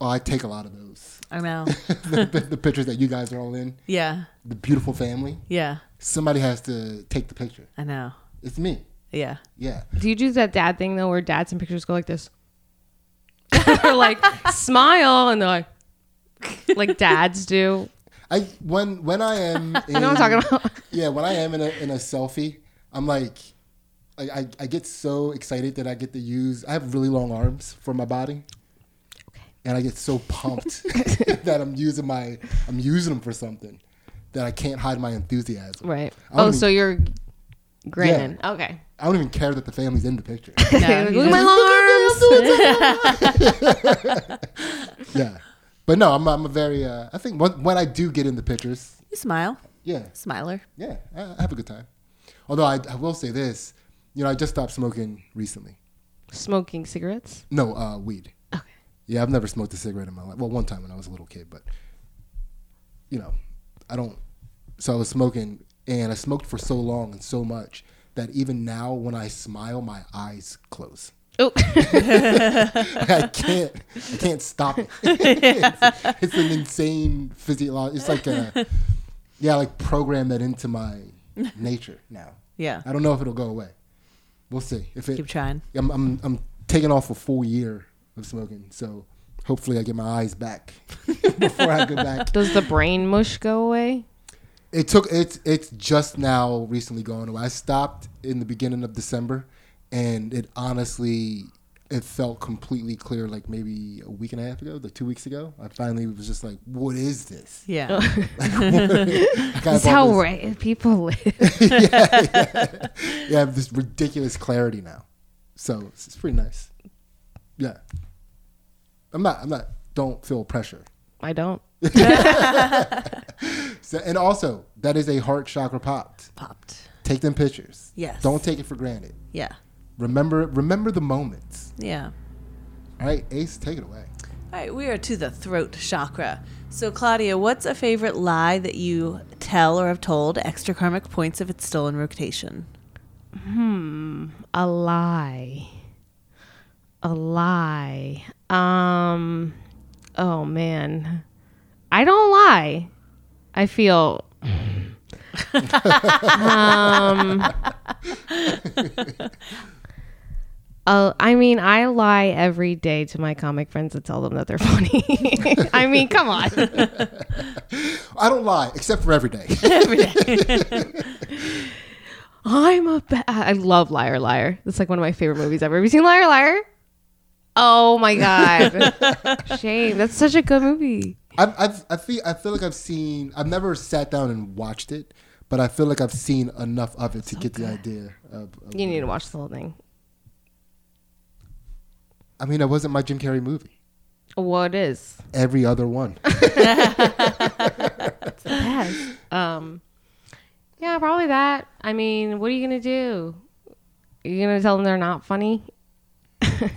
Oh, I take a lot of those. I know. the, the, the pictures that you guys are all in. yeah. The beautiful family. Yeah. Somebody has to take the picture. I know. It's me. Yeah. Yeah. Do you do that dad thing though, where dads and pictures go like this, or like smile and they're like, like dads do? I when when I am. In, You know what I'm talking about? Yeah, when I am in a in a selfie, I'm like, I, I I get so excited that I get to use. I have really long arms for my body, and I get so pumped that I'm using my I'm using them for something that I can't hide my enthusiasm. Right. Oh, even- so you're grinning. Okay. I don't even care that the family's in the picture. No, Look at just- my arms. yeah, but no, I'm I'm a very. Uh, I think when, when I do get in the pictures, You smile. yeah, Smiler. yeah, I, I have a good time. Although I, I will say this, you know, I just stopped smoking recently. Smoking cigarettes. No, uh, weed. Okay. Yeah, I've never smoked a cigarette in my life. Well, one time when I was a little kid, but you know, I don't. So I was smoking, and I smoked for so long and so much that even now, when I smile, my eyes close. Oh, I can't. I can't stop it. it's, it's an insane physiological. It's like a yeah, like program that into my nature now. Yeah. I don't know if it'll go away. We'll see. If it, Keep trying. I'm, I'm, I'm taking off a full year of smoking, so hopefully I get my eyes back before I go back. does the brain mush go away? It took it's it's just now recently gone away. I stopped in the beginning of December, and it honestly it felt completely clear like maybe a week and a half ago, the two weeks ago. I finally was just like, what is this? Yeah. Like, what- like, This is how this- ra- people live. yeah, yeah. yeah, I have this ridiculous clarity now. So it's, it's pretty nice. Yeah. I'm not, I'm not, don't feel pressure. I don't. So, and also, that is a heart chakra popped. Popped. Take them pictures. Yes. Don't take it for granted. Yeah. Remember, remember the moments. Yeah. All right, Ace, take it away. All right, we are to the throat chakra. So, Claudia, what's a favorite lie that you tell or have told extra karmic points if it's still in rotation? Hmm, a lie. A lie. Um, Oh man, I don't lie. I feel. um. Uh, I mean, I lie every day to my comic friends to tell them that they're funny. I mean, come on. I don't lie, except for every day. Every day. I'm a ba- I love Liar Liar. It's like one of my favorite movies ever. Have you seen Liar Liar? Oh my god, shame. That's such a good movie. I've, I've, I feel I feel like I've seen. I've never sat down and watched it, but I feel like I've seen enough of it to get the idea. Of, of- You need to watch the whole thing. I mean, it wasn't my Jim Carrey movie. What is? Every other one. Yes. Um. Yeah, probably that. I mean, what are you gonna do? Are you gonna tell them they're not funny? I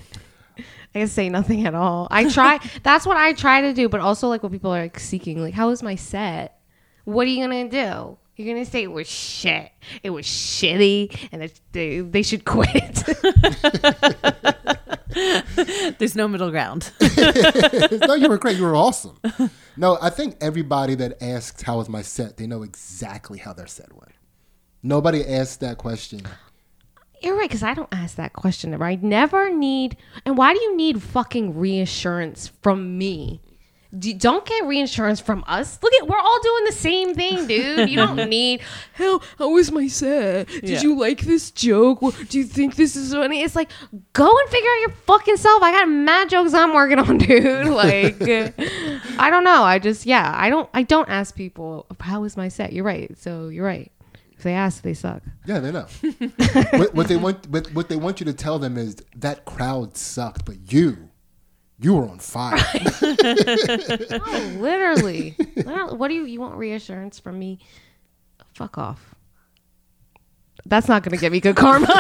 can say nothing at all. I try. that's what I try to do, but also like what people are like seeking. Like, how was my set? What are you gonna do? You're gonna say it was shit. It was shitty, and it, they they should quit. There's no middle ground. no, you were great. You were awesome. No, I think everybody that asks how was my set, they know exactly how their set went. Nobody asked that question. You're right, because I don't ask that question. I never need. And why do you need fucking reassurance from me? Don't get reinsurance from us. Look at, we're all doing the same thing, dude. You don't need. How how was my set? Did Yeah. you like this joke? Do you think this is funny? It's like go and figure out your fucking self. I got mad jokes I'm working on, dude. Like I don't know. I just yeah. I don't I don't ask people how was my set. You're right. So you're right. If they ask, they suck. Yeah, they know. what, what they want, what, what they want you to tell them is that crowd sucked, but you, you were on fire. Oh, literally. What do you you want reassurance from me? Fuck off. That's not gonna get me good karma.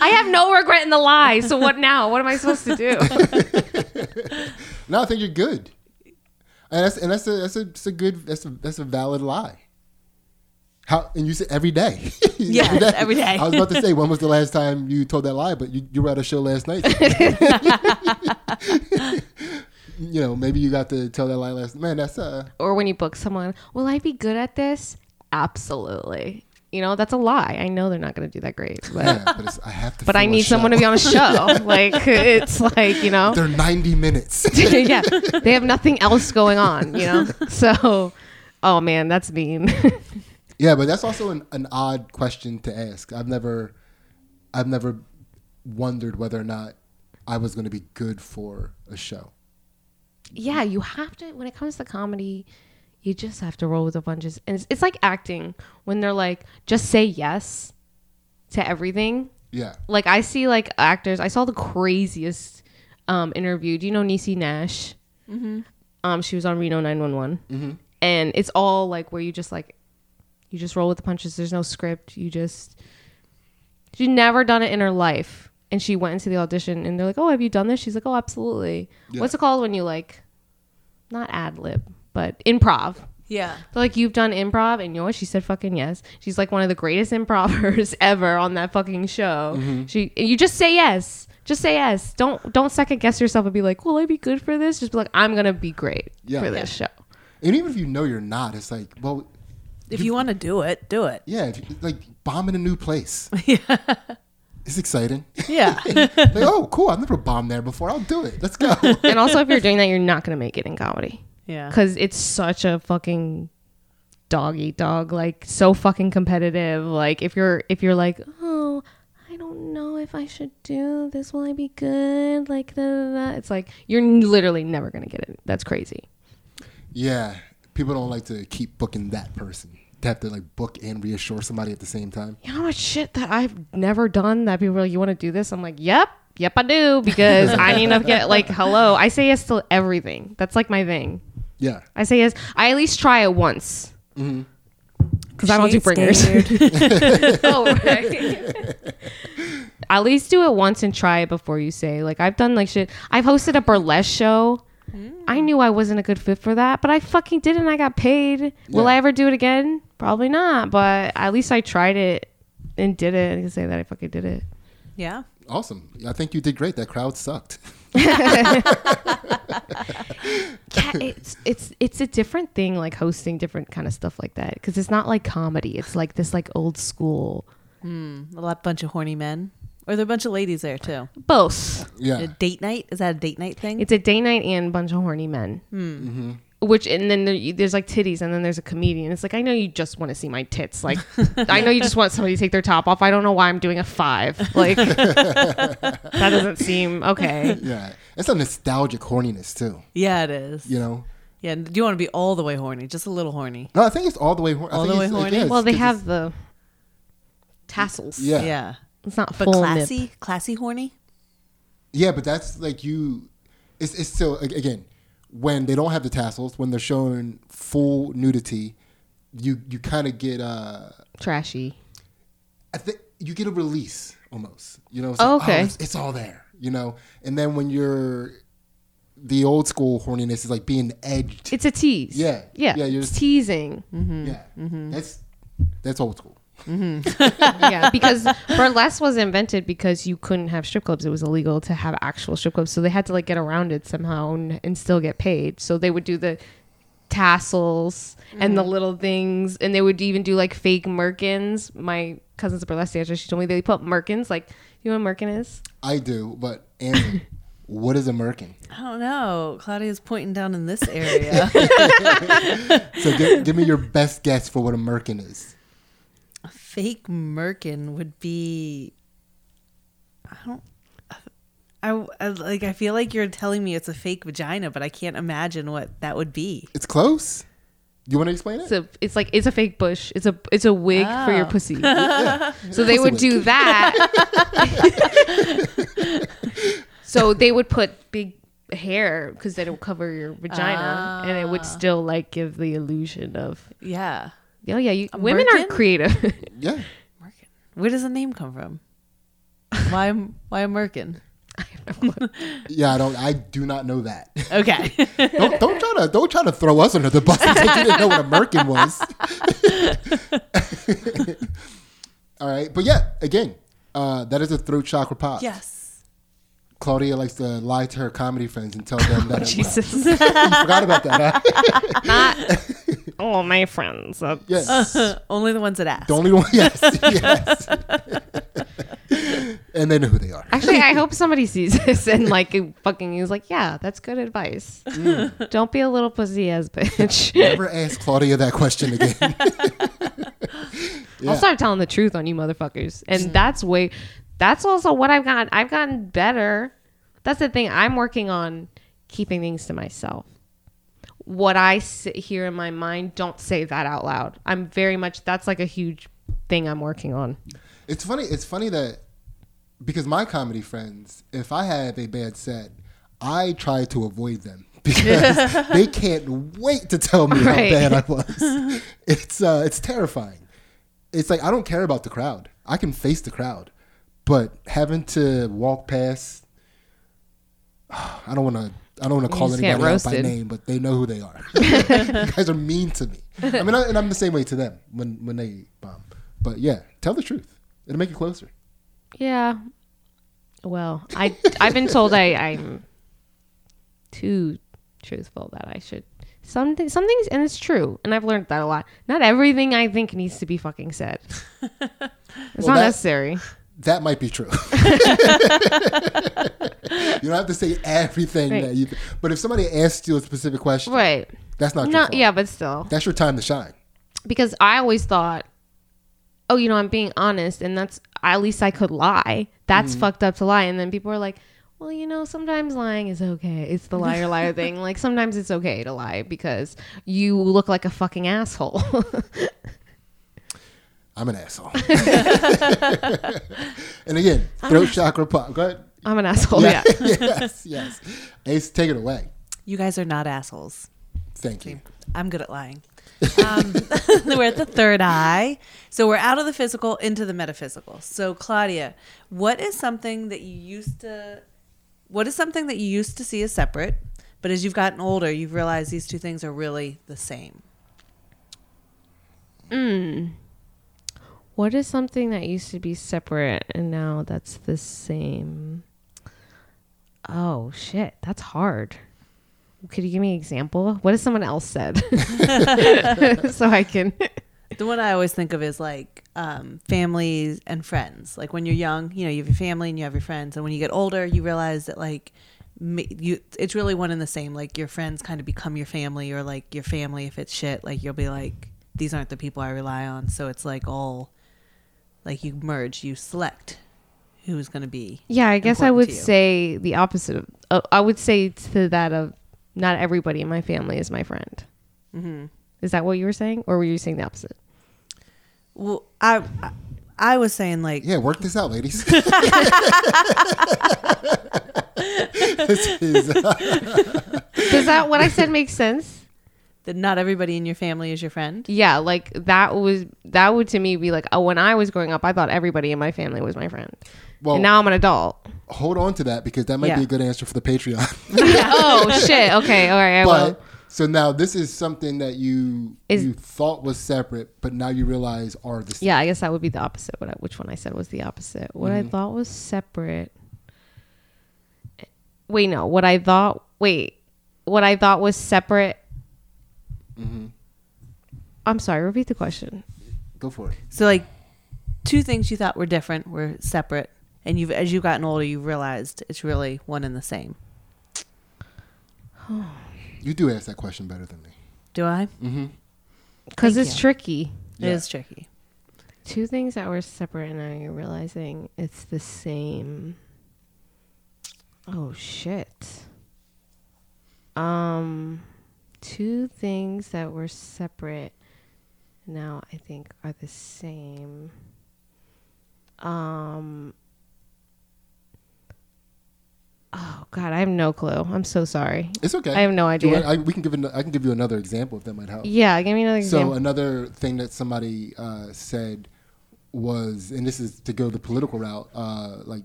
I have no regret in the lie. So what now? What am I supposed to do? no, I think you're good, and that's and that's a that's a, that's a good that's a that's a valid lie. How and you said every day. Yes, every day. I was about to say when was the last time you told that lie, but you, you were at a show last night. you know, maybe you got to tell that lie last. Man, that's uh. or when you book someone, will I be good at this? Absolutely. You know, that's a lie. I know they're not gonna do that great. But Yeah, but I have to. but I need someone to be on a show. like it's like, you know. They're 90 minutes. yeah. They have nothing else going on, you know? So oh man, that's mean. Yeah, but that's also an, an odd question to ask. I've never, I've never wondered whether or not I was going to be good for a show. yeah, you have to when it comes to comedy, you just have to roll with the punches. And it's, it's like acting when they're like, just say yes to everything. Yeah, Like I see like actors. I saw the craziest um, interview. Do you know Niecy Nash? Mm-hmm. Um, she was on Reno 911, Mm-hmm. and it's all like where you just like, you just roll with the punches. There's no script. You just. She'd never done it in her life, and she went into the audition, and they're like, "Oh, have you done this?" She's like, "Oh, absolutely." Yeah. What's it called when you like, not ad lib, but improv? Yeah. They're like, you've done improv, and you know what? She said fucking yes. She's like one of the greatest improvers ever on that fucking show. Mm-hmm. She, you just say yes. Just say yes. Don't don't second guess yourself and be like, will I be good for this? Just be like, I'm gonna be great Yeah. for this show. and even if you know you're not, it's like, well, If you want to do it, do it. yeah, if you, like bombing in a new place. Yeah. It's exciting. Yeah. like, oh, cool! I've never bombed there before. I'll do it. Let's go. And also, if you're doing that, you're not gonna make it in comedy Yeah. because it's such a fucking dog eat dog. Like so fucking competitive. Like if you're if you're like, oh. I don't know if I should do this. Will I be good? Like the, it's like you're literally never gonna get it. That's crazy. yeah, people don't like to keep booking that person. To have to like book and reassure somebody at the same time. You know what shit that I've never done that people are like, you want to do this? I'm like, yep, yep, I do because I need to get like, hello. I say yes to everything. That's like my thing. Yeah. I say yes. I at least try it once hmm because I don't do She ain't bringers. scared. oh, right. at least do it once and try it before you say. Like I've done like shit. I've hosted a burlesque show. I hmm. knew I wasn't a good fit for that, but I fucking did it and I got paid. Will I ever do it again? Probably not, but at least I tried it and did it. I can say that I fucking did it. yeah. Awesome. I think you did great. That crowd sucked. yeah, it's it's it's a different thing like hosting different kind of stuff like that because it's not like comedy. It's like this like old school hmm. A lot bunch of horny men. Or there a bunch of ladies there too. both. Yeah. A date night? Is that a date night thing? It's a day night and a bunch of horny men. Mm-hmm. Which and then there, there's like titties and then there's a comedian. It's like I know you just want to see my tits. Like I know you just want somebody to take their top off. I don't know why I'm doing a five. Like that doesn't seem okay. Yeah. It's a nostalgic horniness too. yeah, it is. You know. Yeah, do you want to be all the way horny? Just a little horny. No, I think it's all the way. Hor- I All think the way it's- like, horny? yeah, Well, they have the tassels. Yeah. Yeah. It's not But classy? nip. Classy horny? Yeah, but that's like you. It's it's still again when they don't have the tassels when they're showing full nudity, you you kind of get uh Trashy. I think you get a release almost. You know, it's Oh, like, okay. it's, it's all there. You know, and then when you're the old school horniness is like being edged. It's a tease. Yeah. Yeah. Yeah, you're it's just- teasing. yeah, that's that's old school. Mm-hmm. yeah, because burlesque was invented because you couldn't have strip clubs. It was illegal to have actual strip clubs, so they had to like get around it somehow and, and still get paid. So they would do the tassels and the mm-hmm. little things, and they would even do like fake merkins. My cousin's a burlesque dancer. She told me they put merkins. Like, you know what a merkin is? I do, but Andy, what is a merkin? I don't know. Claudia's pointing down in this area. So give, give me your best guess for what a merkin is. A fake merkin would be. I don't. I, I like. I feel like you're telling me it's a fake vagina, but I can't imagine what that would be. It's close. You want to explain it? It's it's like it's a fake bush. It's a it's a wig for your Oh. pussy. yeah. So they would wig. do that. so they would put big hair because then it would cover your vagina, and it would ah. still like give the illusion of Yeah, oh yeah, you, A women are creative. Yeah. merkin. Where does the name come from? Why? Why a merkin? Yeah, I don't. I do not know that. Okay. don't, don't try to don't try to throw us under the bus and say you didn't know what a merkin was. All right, but yeah, again, uh, that is a throat chakra pop. yes. Claudia likes to lie to her comedy friends and tell them that. it- Jesus, you forgot about that. Huh? Not all my friends. That's- Yes. Only the ones that ask. The only one. Yes. Yes. and they know who they are. Actually, I hope somebody sees this and like fucking is like, yeah, that's good advice. Mm. Don't be a little pussy ass bitch. Never ask Claudia that question again. I'll start telling the truth on you motherfuckers. And that's way that's also what I've gotten I've gotten better. That's the thing. I'm working on keeping things to myself. What I sit here in my mind, don't say that out loud. I'm very much that's like a huge thing I'm working on. It's funny. It's funny that because my comedy friends, if I have a bad set, I try to avoid them because they can't wait to tell me how bad I was. It's uh, it's terrifying. It's like I don't care about the crowd. I can face the crowd, but having to walk past, I don't want to. I don't want to call anybody out by roasted. name, but they know who they are. you guys are mean to me. I mean, I, and I'm the same way to them when when they bomb. But yeah, tell the truth. It'll make you closer. Yeah. Well, I I've been told I I'm too truthful that I should something some things and it's true and I've learned that a lot. Not everything I think needs to be fucking said. It's Well, not that- necessary. That might be true. you don't have to say everything Right. that you. But if somebody asks you a specific question, Right. that's not yeah, but still. That's your time to shine. Because I always thought, oh, you know, I'm being honest and that's at least I could lie. That's Mm-hmm. fucked up to lie. And then people are like, well, you know, sometimes lying is okay. It's the liar liar thing. Like sometimes it's okay to lie because you look like a fucking asshole. I'm an asshole. and again, throat chakra pop. Go ahead. I'm an asshole. Yeah. yes, yes. Ace, take it away. You guys are not assholes. Thank you. I'm good at lying. Um, we're at the third eye. So we're out of the physical into the metaphysical. So, Claudia, what is something that you used to, what is something that you used to see as separate, but as you've gotten older, you've realized these two things are really the same? What is something that used to be separate and now that's the same? Oh shit, that's hard. Could you give me an example? What has someone else said? so I can. The one I always think of is like um, families and friends. Like when you're young, you know, you have your family and you have your friends, and when you get older, you realize that like you, it's really one and the same. Like your friends kind of become your family, or like your family if it's shit. Like you'll be like, these aren't the people I rely on. So it's like all, like you merge, you select who's going to be. Yeah, I guess I would say the opposite of. Uh, I would say to that of not everybody in my family is my friend. hmm Is that what you were saying, or were you saying the opposite? Well, I, I, I was saying like Yeah, work this out, ladies. this is, uh, Does that what I said make sense? That not everybody in your family is your friend. Yeah, like that was that would to me be like, oh, when I was growing up, I thought everybody in my family was my friend, well, and now I'm an adult. hold on to that because that might Yeah. be a good answer for the Patreon. oh shit. Okay. All right. I will. so now this is something that you Is- you thought was separate, but now you realize are the same. Yeah, I guess that would be the opposite. What I, which one I said was the opposite. What I mm-hmm. thought was separate. Wait, no. What I thought. Wait. What I thought was separate. I'm sorry. Repeat the question. Go for it. So like two things you thought were different were separate, and you've as you've gotten older, you've realized it's really one and the same. You do ask that question better than me. Do I? Mm-hmm. Because it's you. tricky. It is tricky. Two things that were separate, and now you're realizing it's the same. Oh shit. Um, two things that were separate now I think are the same. Um. Oh God, I have no clue. I'm so sorry. It's okay. I have no idea. want- I, we can give. An, I can give you another example if that might help. Yeah, give me another So example. another thing that somebody uh, said was, and this is to go the political route, uh, like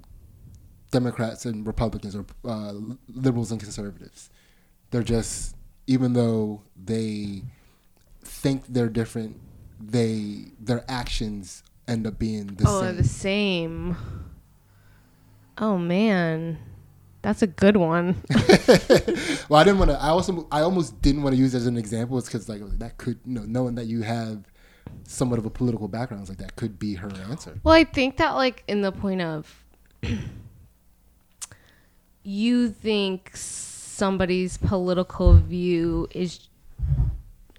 Democrats and Republicans or uh, liberals and conservatives. They're just, even though they think they're different, they their actions end up being the oh, same. oh, the same. Oh man, that's a good one. well, I didn't want to. I also, I almost didn't want to use it as an example. It's because like that could, you know, knowing that you have somewhat of a political background, it's like that could be her answer. Well, I think that like in the point of you think somebody's political view is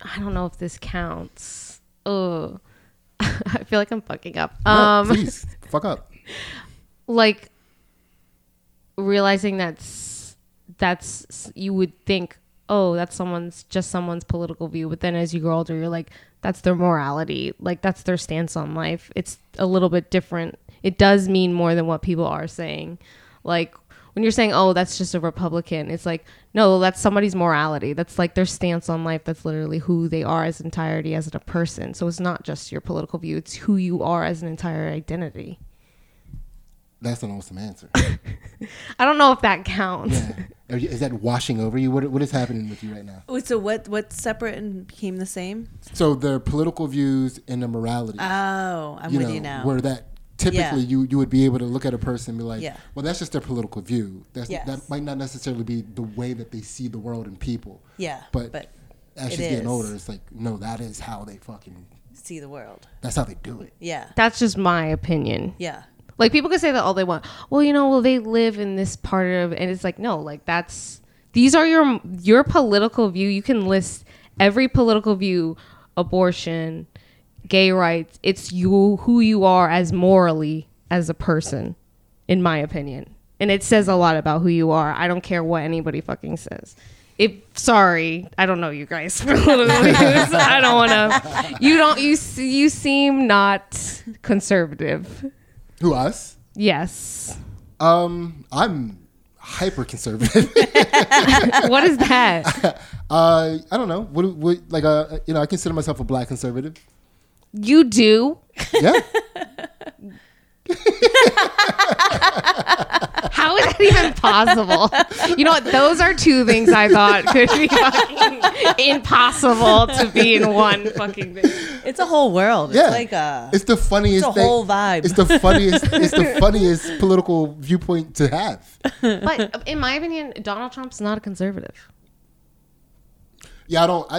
I don't know if this counts. Oh. I feel like I'm fucking up. No, Um please, fuck up. like realizing that's that's you would think oh that's someone's just someone's political view but then as you grow older you're like that's their morality like that's their stance on life it's a little bit different it does mean more than what people are saying like when you're saying oh that's just a republican it's like no that's somebody's morality that's like their stance on life that's literally who they are as entirety as a person so it's not just your political view it's who you are as an entire identity That's an awesome answer. I don't know if that counts. Yeah. You- Is that washing over you? What, what is happening with you right now? Wait, so what? What's separate and became the same? So their political views and their morality. Oh, I'm you with know, you now. where that typically Yeah. you you would be able to look at a person and be like, Yeah. well, that's just their political view. That's Yes. that might not necessarily be the way that they see the world and people. yeah, but- but As It she's getting older, it's like, no, that is how they fucking. see the world. That's how they do it. Yeah, That's just my opinion. yeah, Like people can say that all they want. Well, you know, well they live in this part of and it's like no, like that's these are your your political view. You can list every political view, abortion, gay rights. It's you who you are as morally as a person in my opinion. And it says a lot about who you are. I don't care what anybody fucking says. If sorry, I don't know you guys. I don't want to. You don't. You you seem not conservative. Who us? Yes. Um, I'm hyper conservative. what is that? uh, I don't know. What, what like uh, you know, I consider myself a black conservative. You do? Yeah. How is that even possible? You know what? Those are two things I thought could be fucking impossible to be in one fucking thing. It's a whole world. Yeah, It's like a. it's the funniest. It's a thing- whole vibe. It's the funniest. it's the funniest political viewpoint to have. But uh, in my opinion, Donald Trump's not a conservative. Yeah, I don't. I,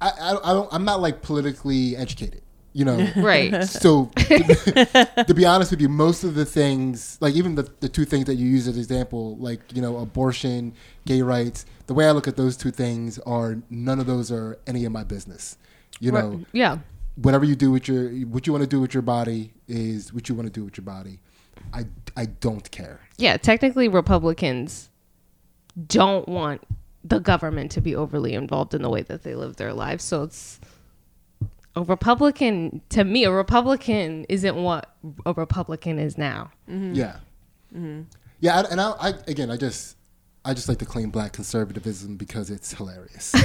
I, I I don't. I'm not like politically educated. You know. Right. So, to, to be honest with you, most of the things, like even the, the two things that you use as example, like you know, abortion, gay rights. The way I look at those two things are none of those are any of my business. You know, Yeah. whatever you do with your, what you want to do with your body is what you want to do with your body. I, I don't care. Yeah. Technically, Republicans don't want the government to be overly involved in the way that they live their lives. So it's a Republican, to me, a Republican isn't what a Republican is now. Yeah, yeah, and I, I again, I just, I just like to claim black conservatism because it's hilarious.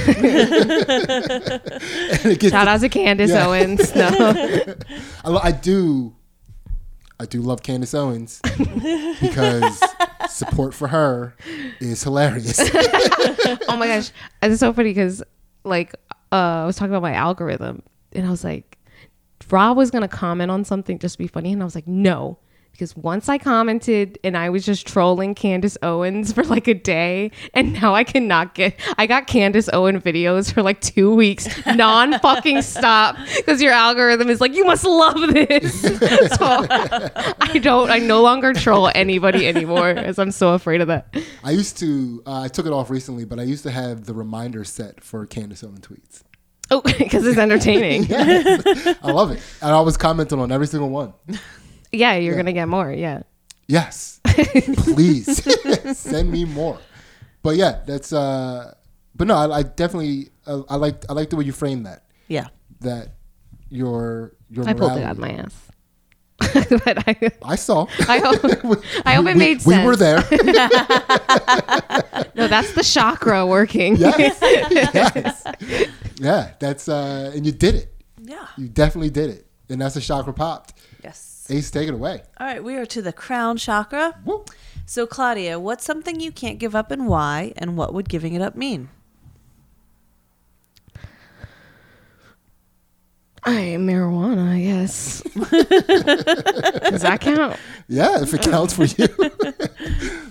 It gets Shout out to Candace Yeah. Owens. No. I, I do, I do love Candace Owens because support for her is hilarious. oh my gosh, it's so funny because like uh, I was talking about my algorithm, and I was like, Rob was gonna comment on something just to be funny, and I was like, no. Because once I commented and I was just trolling Candace Owens for like a day, and now I cannot get. I got Candace Owen videos for like two weeks, non fucking stop. Because your algorithm is like, you must love this. so I don't. I no longer troll anybody anymore, as I'm so afraid of that. I used to, uh, I took it off recently, but I used to have the reminder set for Candace Owen tweets. Oh, because it's entertaining. I love it, and I was commenting on every single one. Yeah, you're gonna get more. Yeah. Yes, please send me more. But yeah, that's. uh But no, I, I definitely, uh, I like, I like the way you frame that. yeah. That your your I pulled it morality- out of my ass. but I, I saw. I hope, I hope it we, made sense. we were there. No, that's the chakra working. yes. yes. Yeah, that's uh and you did it. Yeah. You definitely did it. And that's a chakra popped. Yes. Ace, take it away. All right, we are to the crown chakra. Woo. So, Claudia, what's something you can't give up and why? And what would giving it up mean? I marijuana, I guess. Does that count? Yeah, if it counts for you.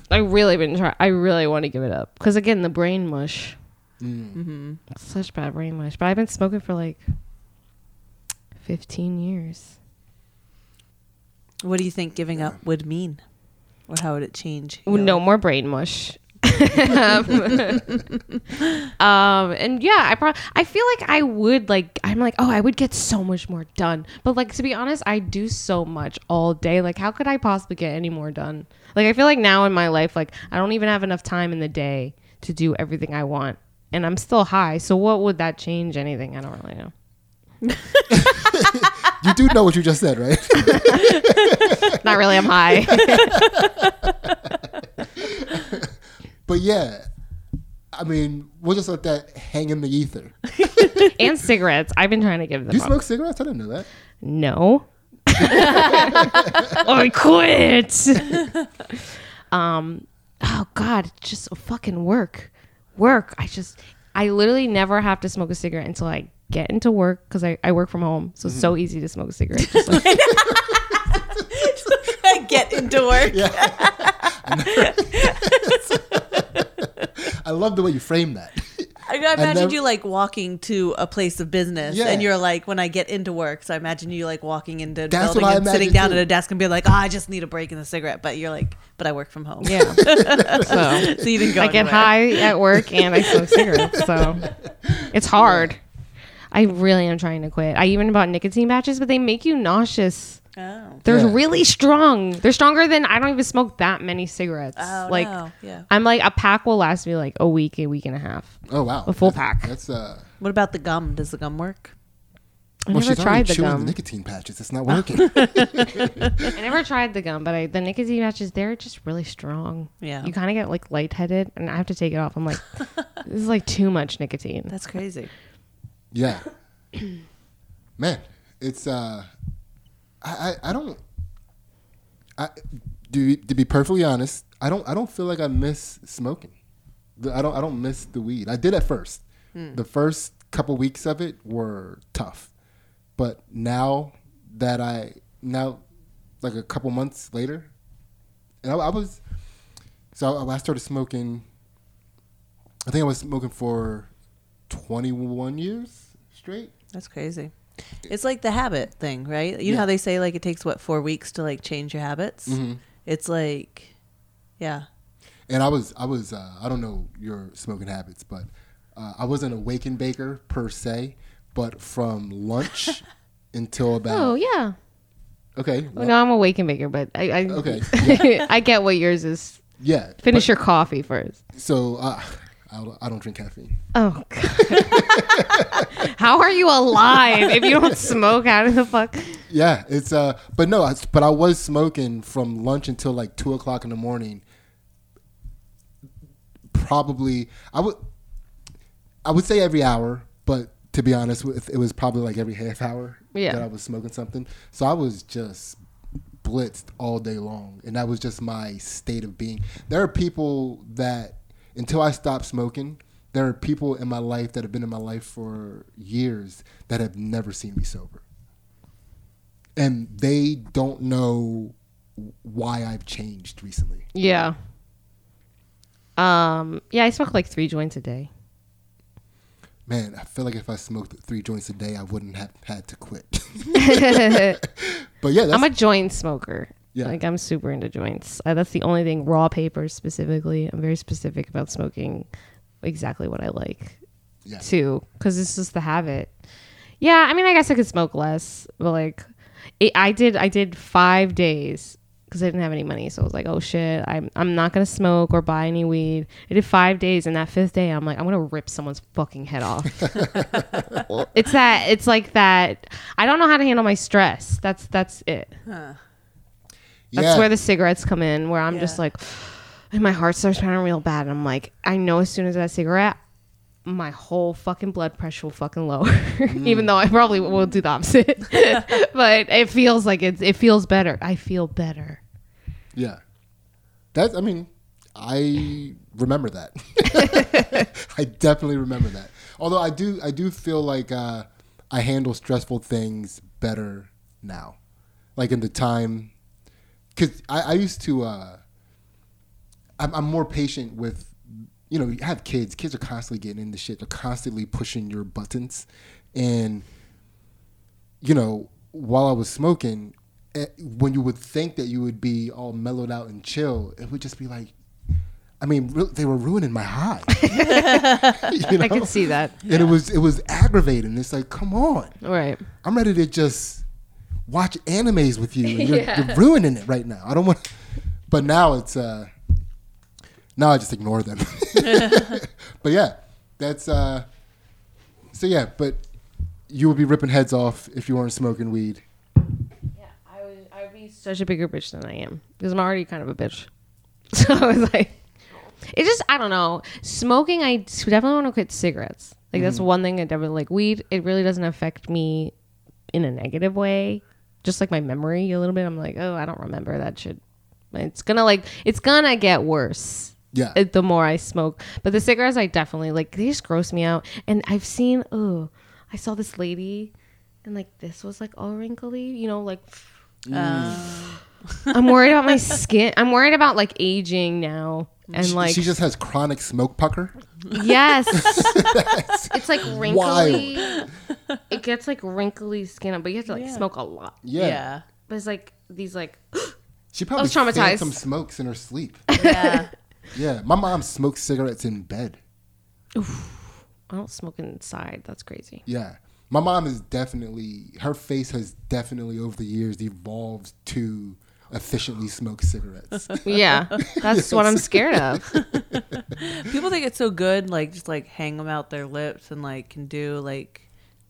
I really been trying. I really want to give it up because again, the brain mush. Mm. It's such bad brain mush. But I've been smoking for like fifteen years. What do you think giving up would mean? Or how would it change? Well, your no more brain mush. um, um, and yeah, I pro- I feel like I would like I'm like oh I would get so much more done. But like to be honest, I do so much all day. Like how could I possibly get any more done? Like I feel like now in my life like I don't even have enough time in the day to do everything I want. And I'm still high. So what would that change anything? I don't really know. you do know what you just said, right? Not really. I'm high. but yeah. I mean, we'll just let that hang in the ether. and cigarettes. I've been trying to give them You up. smoke cigarettes? I didn't know that. No. I quit. um oh god, just fucking work. Work. I just I literally never have to smoke a cigarette until I get into work because I, I work from home. So it's so mm-hmm. easy to smoke a cigarette. Just like- Get into work. Yeah. I love the way you frame that. I imagined never- you like walking to a place of business, Yeah. and you're like, when I get into work. So I imagine you like walking into a That's building and sitting down too. at a desk and be like, oh, I just need a break and a cigarette. But you're like, but I work from home. yeah. So so you didn't go. I get high at work and I smoke cigarettes. So it's hard. I really am trying to quit. I even bought nicotine patches, but they make you nauseous. Oh. They're Yeah. really strong. They're stronger than I don't even smoke that many cigarettes. Oh, like no. yeah. I'm like a pack will last me like a week, a week and a half. Oh wow. A full That's- pack. That's uh What about the gum? Does the gum work? I well, never she's tried the chewing gum. the nicotine patches. It's not working. I never tried the gum, but I, the nicotine patches they're just really strong. Yeah. You kind of get like lightheaded, and I have to take it off. I'm like, this is like too much nicotine. That's crazy. Yeah. Man, it's uh I, I I don't I, do to be perfectly honest, I don't I don't feel like I miss smoking. I don't I don't miss the weed. I did at first. Hmm. The first couple weeks of it were tough, but now that I now like a couple months later, and I, I was so I, I started smoking. I think I was smoking for twenty one years straight. That's crazy. It's like the habit thing, right? You know how they say like it takes what four weeks to like change your habits. Mm-hmm. It's like, yeah, And I was, I was, uh, I don't know your smoking habits, but uh, I wasn't a wake and baker per se. But from lunch until about Oh yeah. okay, Well, no, I'm a wake and baker, but I, I Okay, I get what yours is. yeah. Finish your coffee first. So uh, I, don't- I don't drink caffeine. Oh god. How are you alive if you don't smoke? How the fuck? Yeah, it's uh, but no, I, but I was smoking from lunch until like two o'clock in the morning. Probably, I would, I would say every hour, but to be honest, with it was probably like every half hour Yeah. that I was smoking something. So I was just blitzed all day long, and that was just my state of being. There are people that until I stopped smoking, there are people in my life that have been in my life for years that have never seen me sober and they don't know why I've changed recently. Yeah. Um. Yeah, I smoke like three joints a day. Man, I feel like if I smoked three joints a day, I wouldn't have had to quit. but yeah, that's I'm a joint smoker. Yeah. Like I'm super into joints. Uh, that's the only thing. Raw papers specifically. I'm very specific about smoking exactly what I like yeah. too, because it's just the habit. Yeah, I mean, I guess I could smoke less, but like, it, I did. I did five days because I didn't have any money. So I was like, oh shit, I'm I'm not gonna smoke or buy any weed. I did five days, and that fifth day, I'm like, I'm gonna rip someone's fucking head off. it's that. It's like that. I don't know how to handle my stress. That's that's it. That's yeah. where the cigarettes come in, where I'm just like, and my heart starts pounding real bad. And I'm like, I know as soon as that cigarette, my whole fucking blood pressure will fucking lower. Even though I probably will do the opposite, but it feels like it's it feels better. I feel better. yeah. That's. I mean, I remember that. I definitely remember that. Although I do, I do feel like uh, I handle stressful things better now. Like in the time, because I, I used to. Uh, I'm, I'm more patient with you know, you have kids. Kids are constantly getting into shit. They're constantly pushing your buttons, and you know, while I was smoking, eh, when you would think that you would be all mellowed out and chill, it would just be like, I mean, re- they were ruining my high. you know? I can see that. and it was it was aggravating. It's like, come on, Right. I'm ready to just watch animes with you. And you're, Yeah. you're ruining it right now. I don't want. But now it's uh, now I just ignore them. but yeah, that's uh, so yeah. But you would be ripping heads off if you weren't smoking weed. Yeah, I would. I would be such a bigger bitch than I am because I'm already kind of a bitch. So I was like, it just I don't know. Smoking, I definitely want to quit cigarettes. Like that's one thing I definitely like. Weed, it really doesn't affect me in a negative way. Just like my memory a little bit. I'm like, oh, I don't remember that shit. It's gonna like it's gonna get worse. Yeah. uh, the more I smoke. But the cigarettes, I definitely like. They just gross me out. And I've seen. Oh, I saw this lady, and like this was like all wrinkly. You know, like. I'm worried about my skin. I'm worried about like aging now. And She- like, she just has chronic smoke pucker. yes, it's like wrinkly. It gets like wrinkly skin, but you have to like Yeah. smoke a lot. Yeah. Yeah. But it's like these like She probably was traumatized. phantom smokes in her sleep. Yeah. yeah. My mom smokes cigarettes in bed. I don't smoke inside. That's crazy. Yeah. My mom is definitely her face has definitely over the years evolved to efficiently smoke cigarettes. Yeah, that's what I'm scared of. People think it's so good, like just like hang them out their lips and like can do like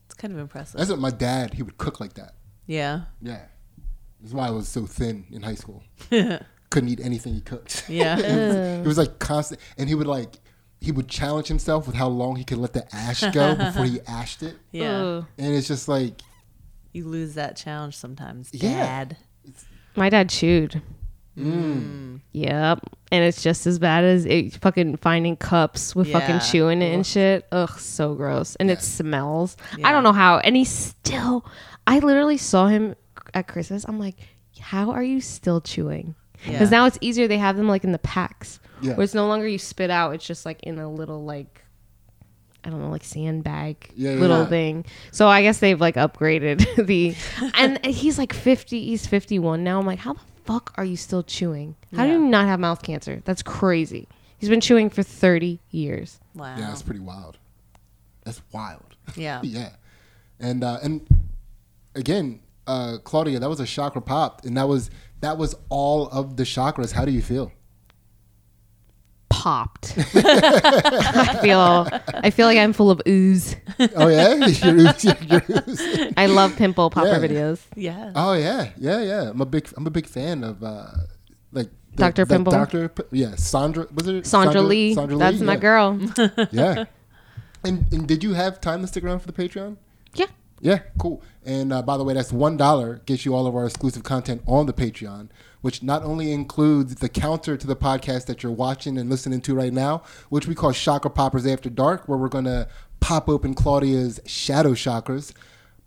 it's kind of impressive. That's what my dad he would cook like that. yeah. Yeah. That's why I was so thin in high school. Couldn't eat anything he cooked. Yeah. it was like constant and he would like he would challenge himself with how long he could let the ash go before he ashed it. yeah. Ugh. And it's just like You lose that challenge sometimes, Yeah. Dad. My dad chewed. Mm. Yep. And it's just as bad as it, fucking finding cups with Yeah. fucking chewing it and shit. Ugh, so gross. And it smells. I don't know how. And he's still, I literally saw him at Christmas. I'm like, how are you still chewing? Because Yeah. now it's easier. They have them like in the packs Yeah. where it's no longer you spit out. It's just like in a little like, I don't know, like sandbag Yeah, yeah, little yeah. thing. So I guess they've like upgraded the, and he's like 50, he's 51 now. I'm like, how the fuck are you still chewing? How do you not have mouth cancer? That's crazy. He's been chewing for 30 years. Wow. Yeah, that's pretty wild. That's wild. Yeah. yeah, and uh, and again, uh, Claudia, that was a chakra pop, and that was that was all of the chakras. How do you feel? Popped. I feel I feel like I'm full of ooze. Oh yeah, You're- you're- I love pimple popper Yeah. videos. Yeah. oh yeah, yeah, yeah. I'm a big I'm a big fan of uh, like the- Dr. Pimple? Doctor, P- yeah, Sandra. Was it Sandra, Lee. Sandra Lee? That's my girl. Yeah. And and did you have time to stick around for the Patreon? yeah. Yeah, cool. And uh, by the way, that's one dollar gets you all of our exclusive content on the Patreon, which not only includes the counter to the podcast that you're watching and listening to right now, which we call Chakra Poppers After Dark, where we're gonna pop open Claudia's shadow chakras.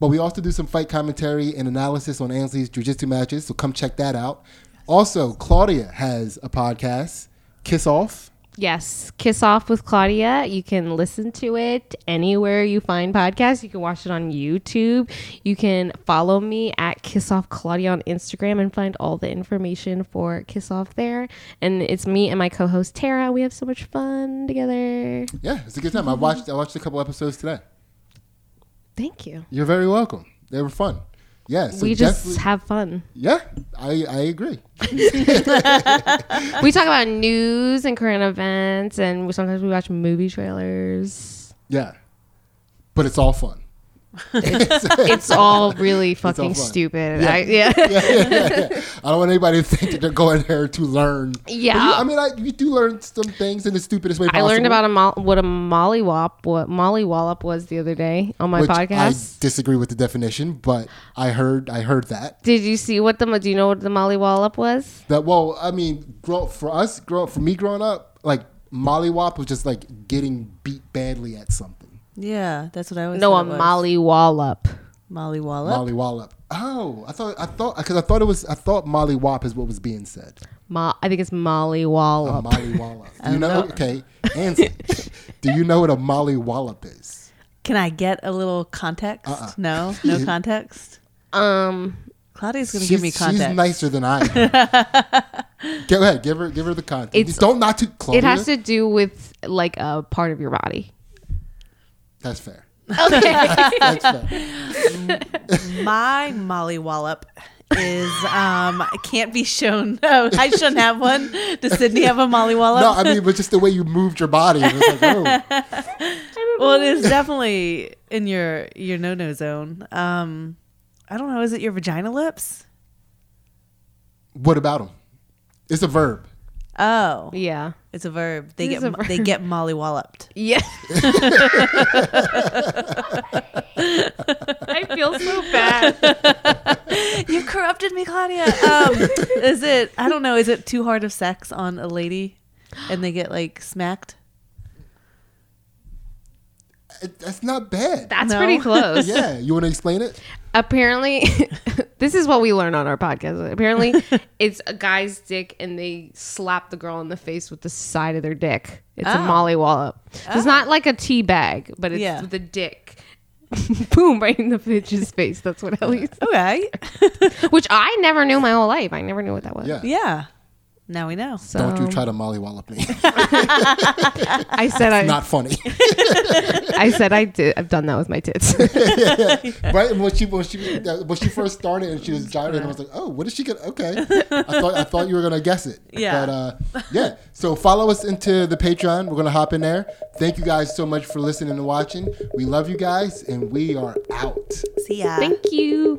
But we also do some fight commentary and analysis on Ansley's jiu-jitsu matches, so come check that out. Also, Claudia has a podcast, Kiss Off. Yes. Kiss Off with Claudia. You can listen to it anywhere you find podcasts. You can watch it on YouTube. You can follow me at Kiss Off Claudia on Instagram and find all the information for Kiss Off there. And it's me and my co host Tara. We have so much fun together. Yeah, it's a good time. I mm-hmm. watched I watched a couple episodes today. Thank you. You're very welcome. They were fun. Yeah, so we just have fun. Yeah, I, I agree. we talk about news and current events, and sometimes we watch movie trailers. Yeah, but it's all fun. It's all really fucking fun. stupid. Yeah. I, yeah, yeah, yeah. I don't want anybody to think that they're going there to learn. Yeah. You- I mean, I, you do learn some things in the stupidest way Possible. I learned about a mo- what a mollywop what mollywallop was the other day on my which podcast. I disagree with the definition, but I heard I heard that. Did you see what the do you know what the mollywallop was? That well, I mean, grow, for us, grow, for me growing up, like mollywop was just like getting beat badly at something. Yeah. That's what I always No, a thought it was. Molly Wallop. Molly Wallop. Oh, I thought I thought because I thought it was I thought Molly Wop is what was being said. Mo- I think it's A mollywallop. Molly Wallop. Do you know? know. Okay, Ansley, do you know what a Molly Wallop is? Can I get a little context? Uh-uh. No, no context. um, Claudia's gonna She's, give me context. she's nicer than I am. Go ahead, give her give her the context. It's- Don't not to Claudia. it has to do with like a part of your body. That's fair. Okay. That's fair. My Molly Wallop is um can't be shown. Oh, I shouldn't have one. Does Sidney have a Molly Wallop? No, I mean, but just the way you moved your body. It was like, oh. well, it is definitely in your your no no zone. Um, I don't know. Is it your vagina lips? What about them? It's a verb. Oh, yeah. It's a verb. They It get is a mo- they get Molly Walloped. Yeah. I feel so bad. You corrupted me, Claudia. Um, is it? I don't know. Is it too hard of sex on a lady, and they get like smacked? It, that's not bad. That's No. pretty close. yeah, you want to explain it? Apparently, this is what we learn on our podcast. Apparently, it's a guy's dick and they slap the girl in the face with the side of their dick. It's a Oh. molly wallop. It's not oh. like a tea bag, but it's Yeah. the dick. Boom, right in the bitch's face. That's what Ellie's. Okay. Which I never knew my whole life. I never knew what that was. Yeah. yeah. Now we know. So Don't you try to molly wallop me. I said I. not funny. I said I did. I've done that with my tits. right? When she when she when she first started and she was gyrating, I was like, oh, what is she gonna? Okay, I thought I thought you were gonna guess it. Yeah. But uh, yeah. So follow us into the Patreon. We're gonna hop in there. Thank you guys so much for listening and watching. We love you guys, and we are out. See ya. Thank you.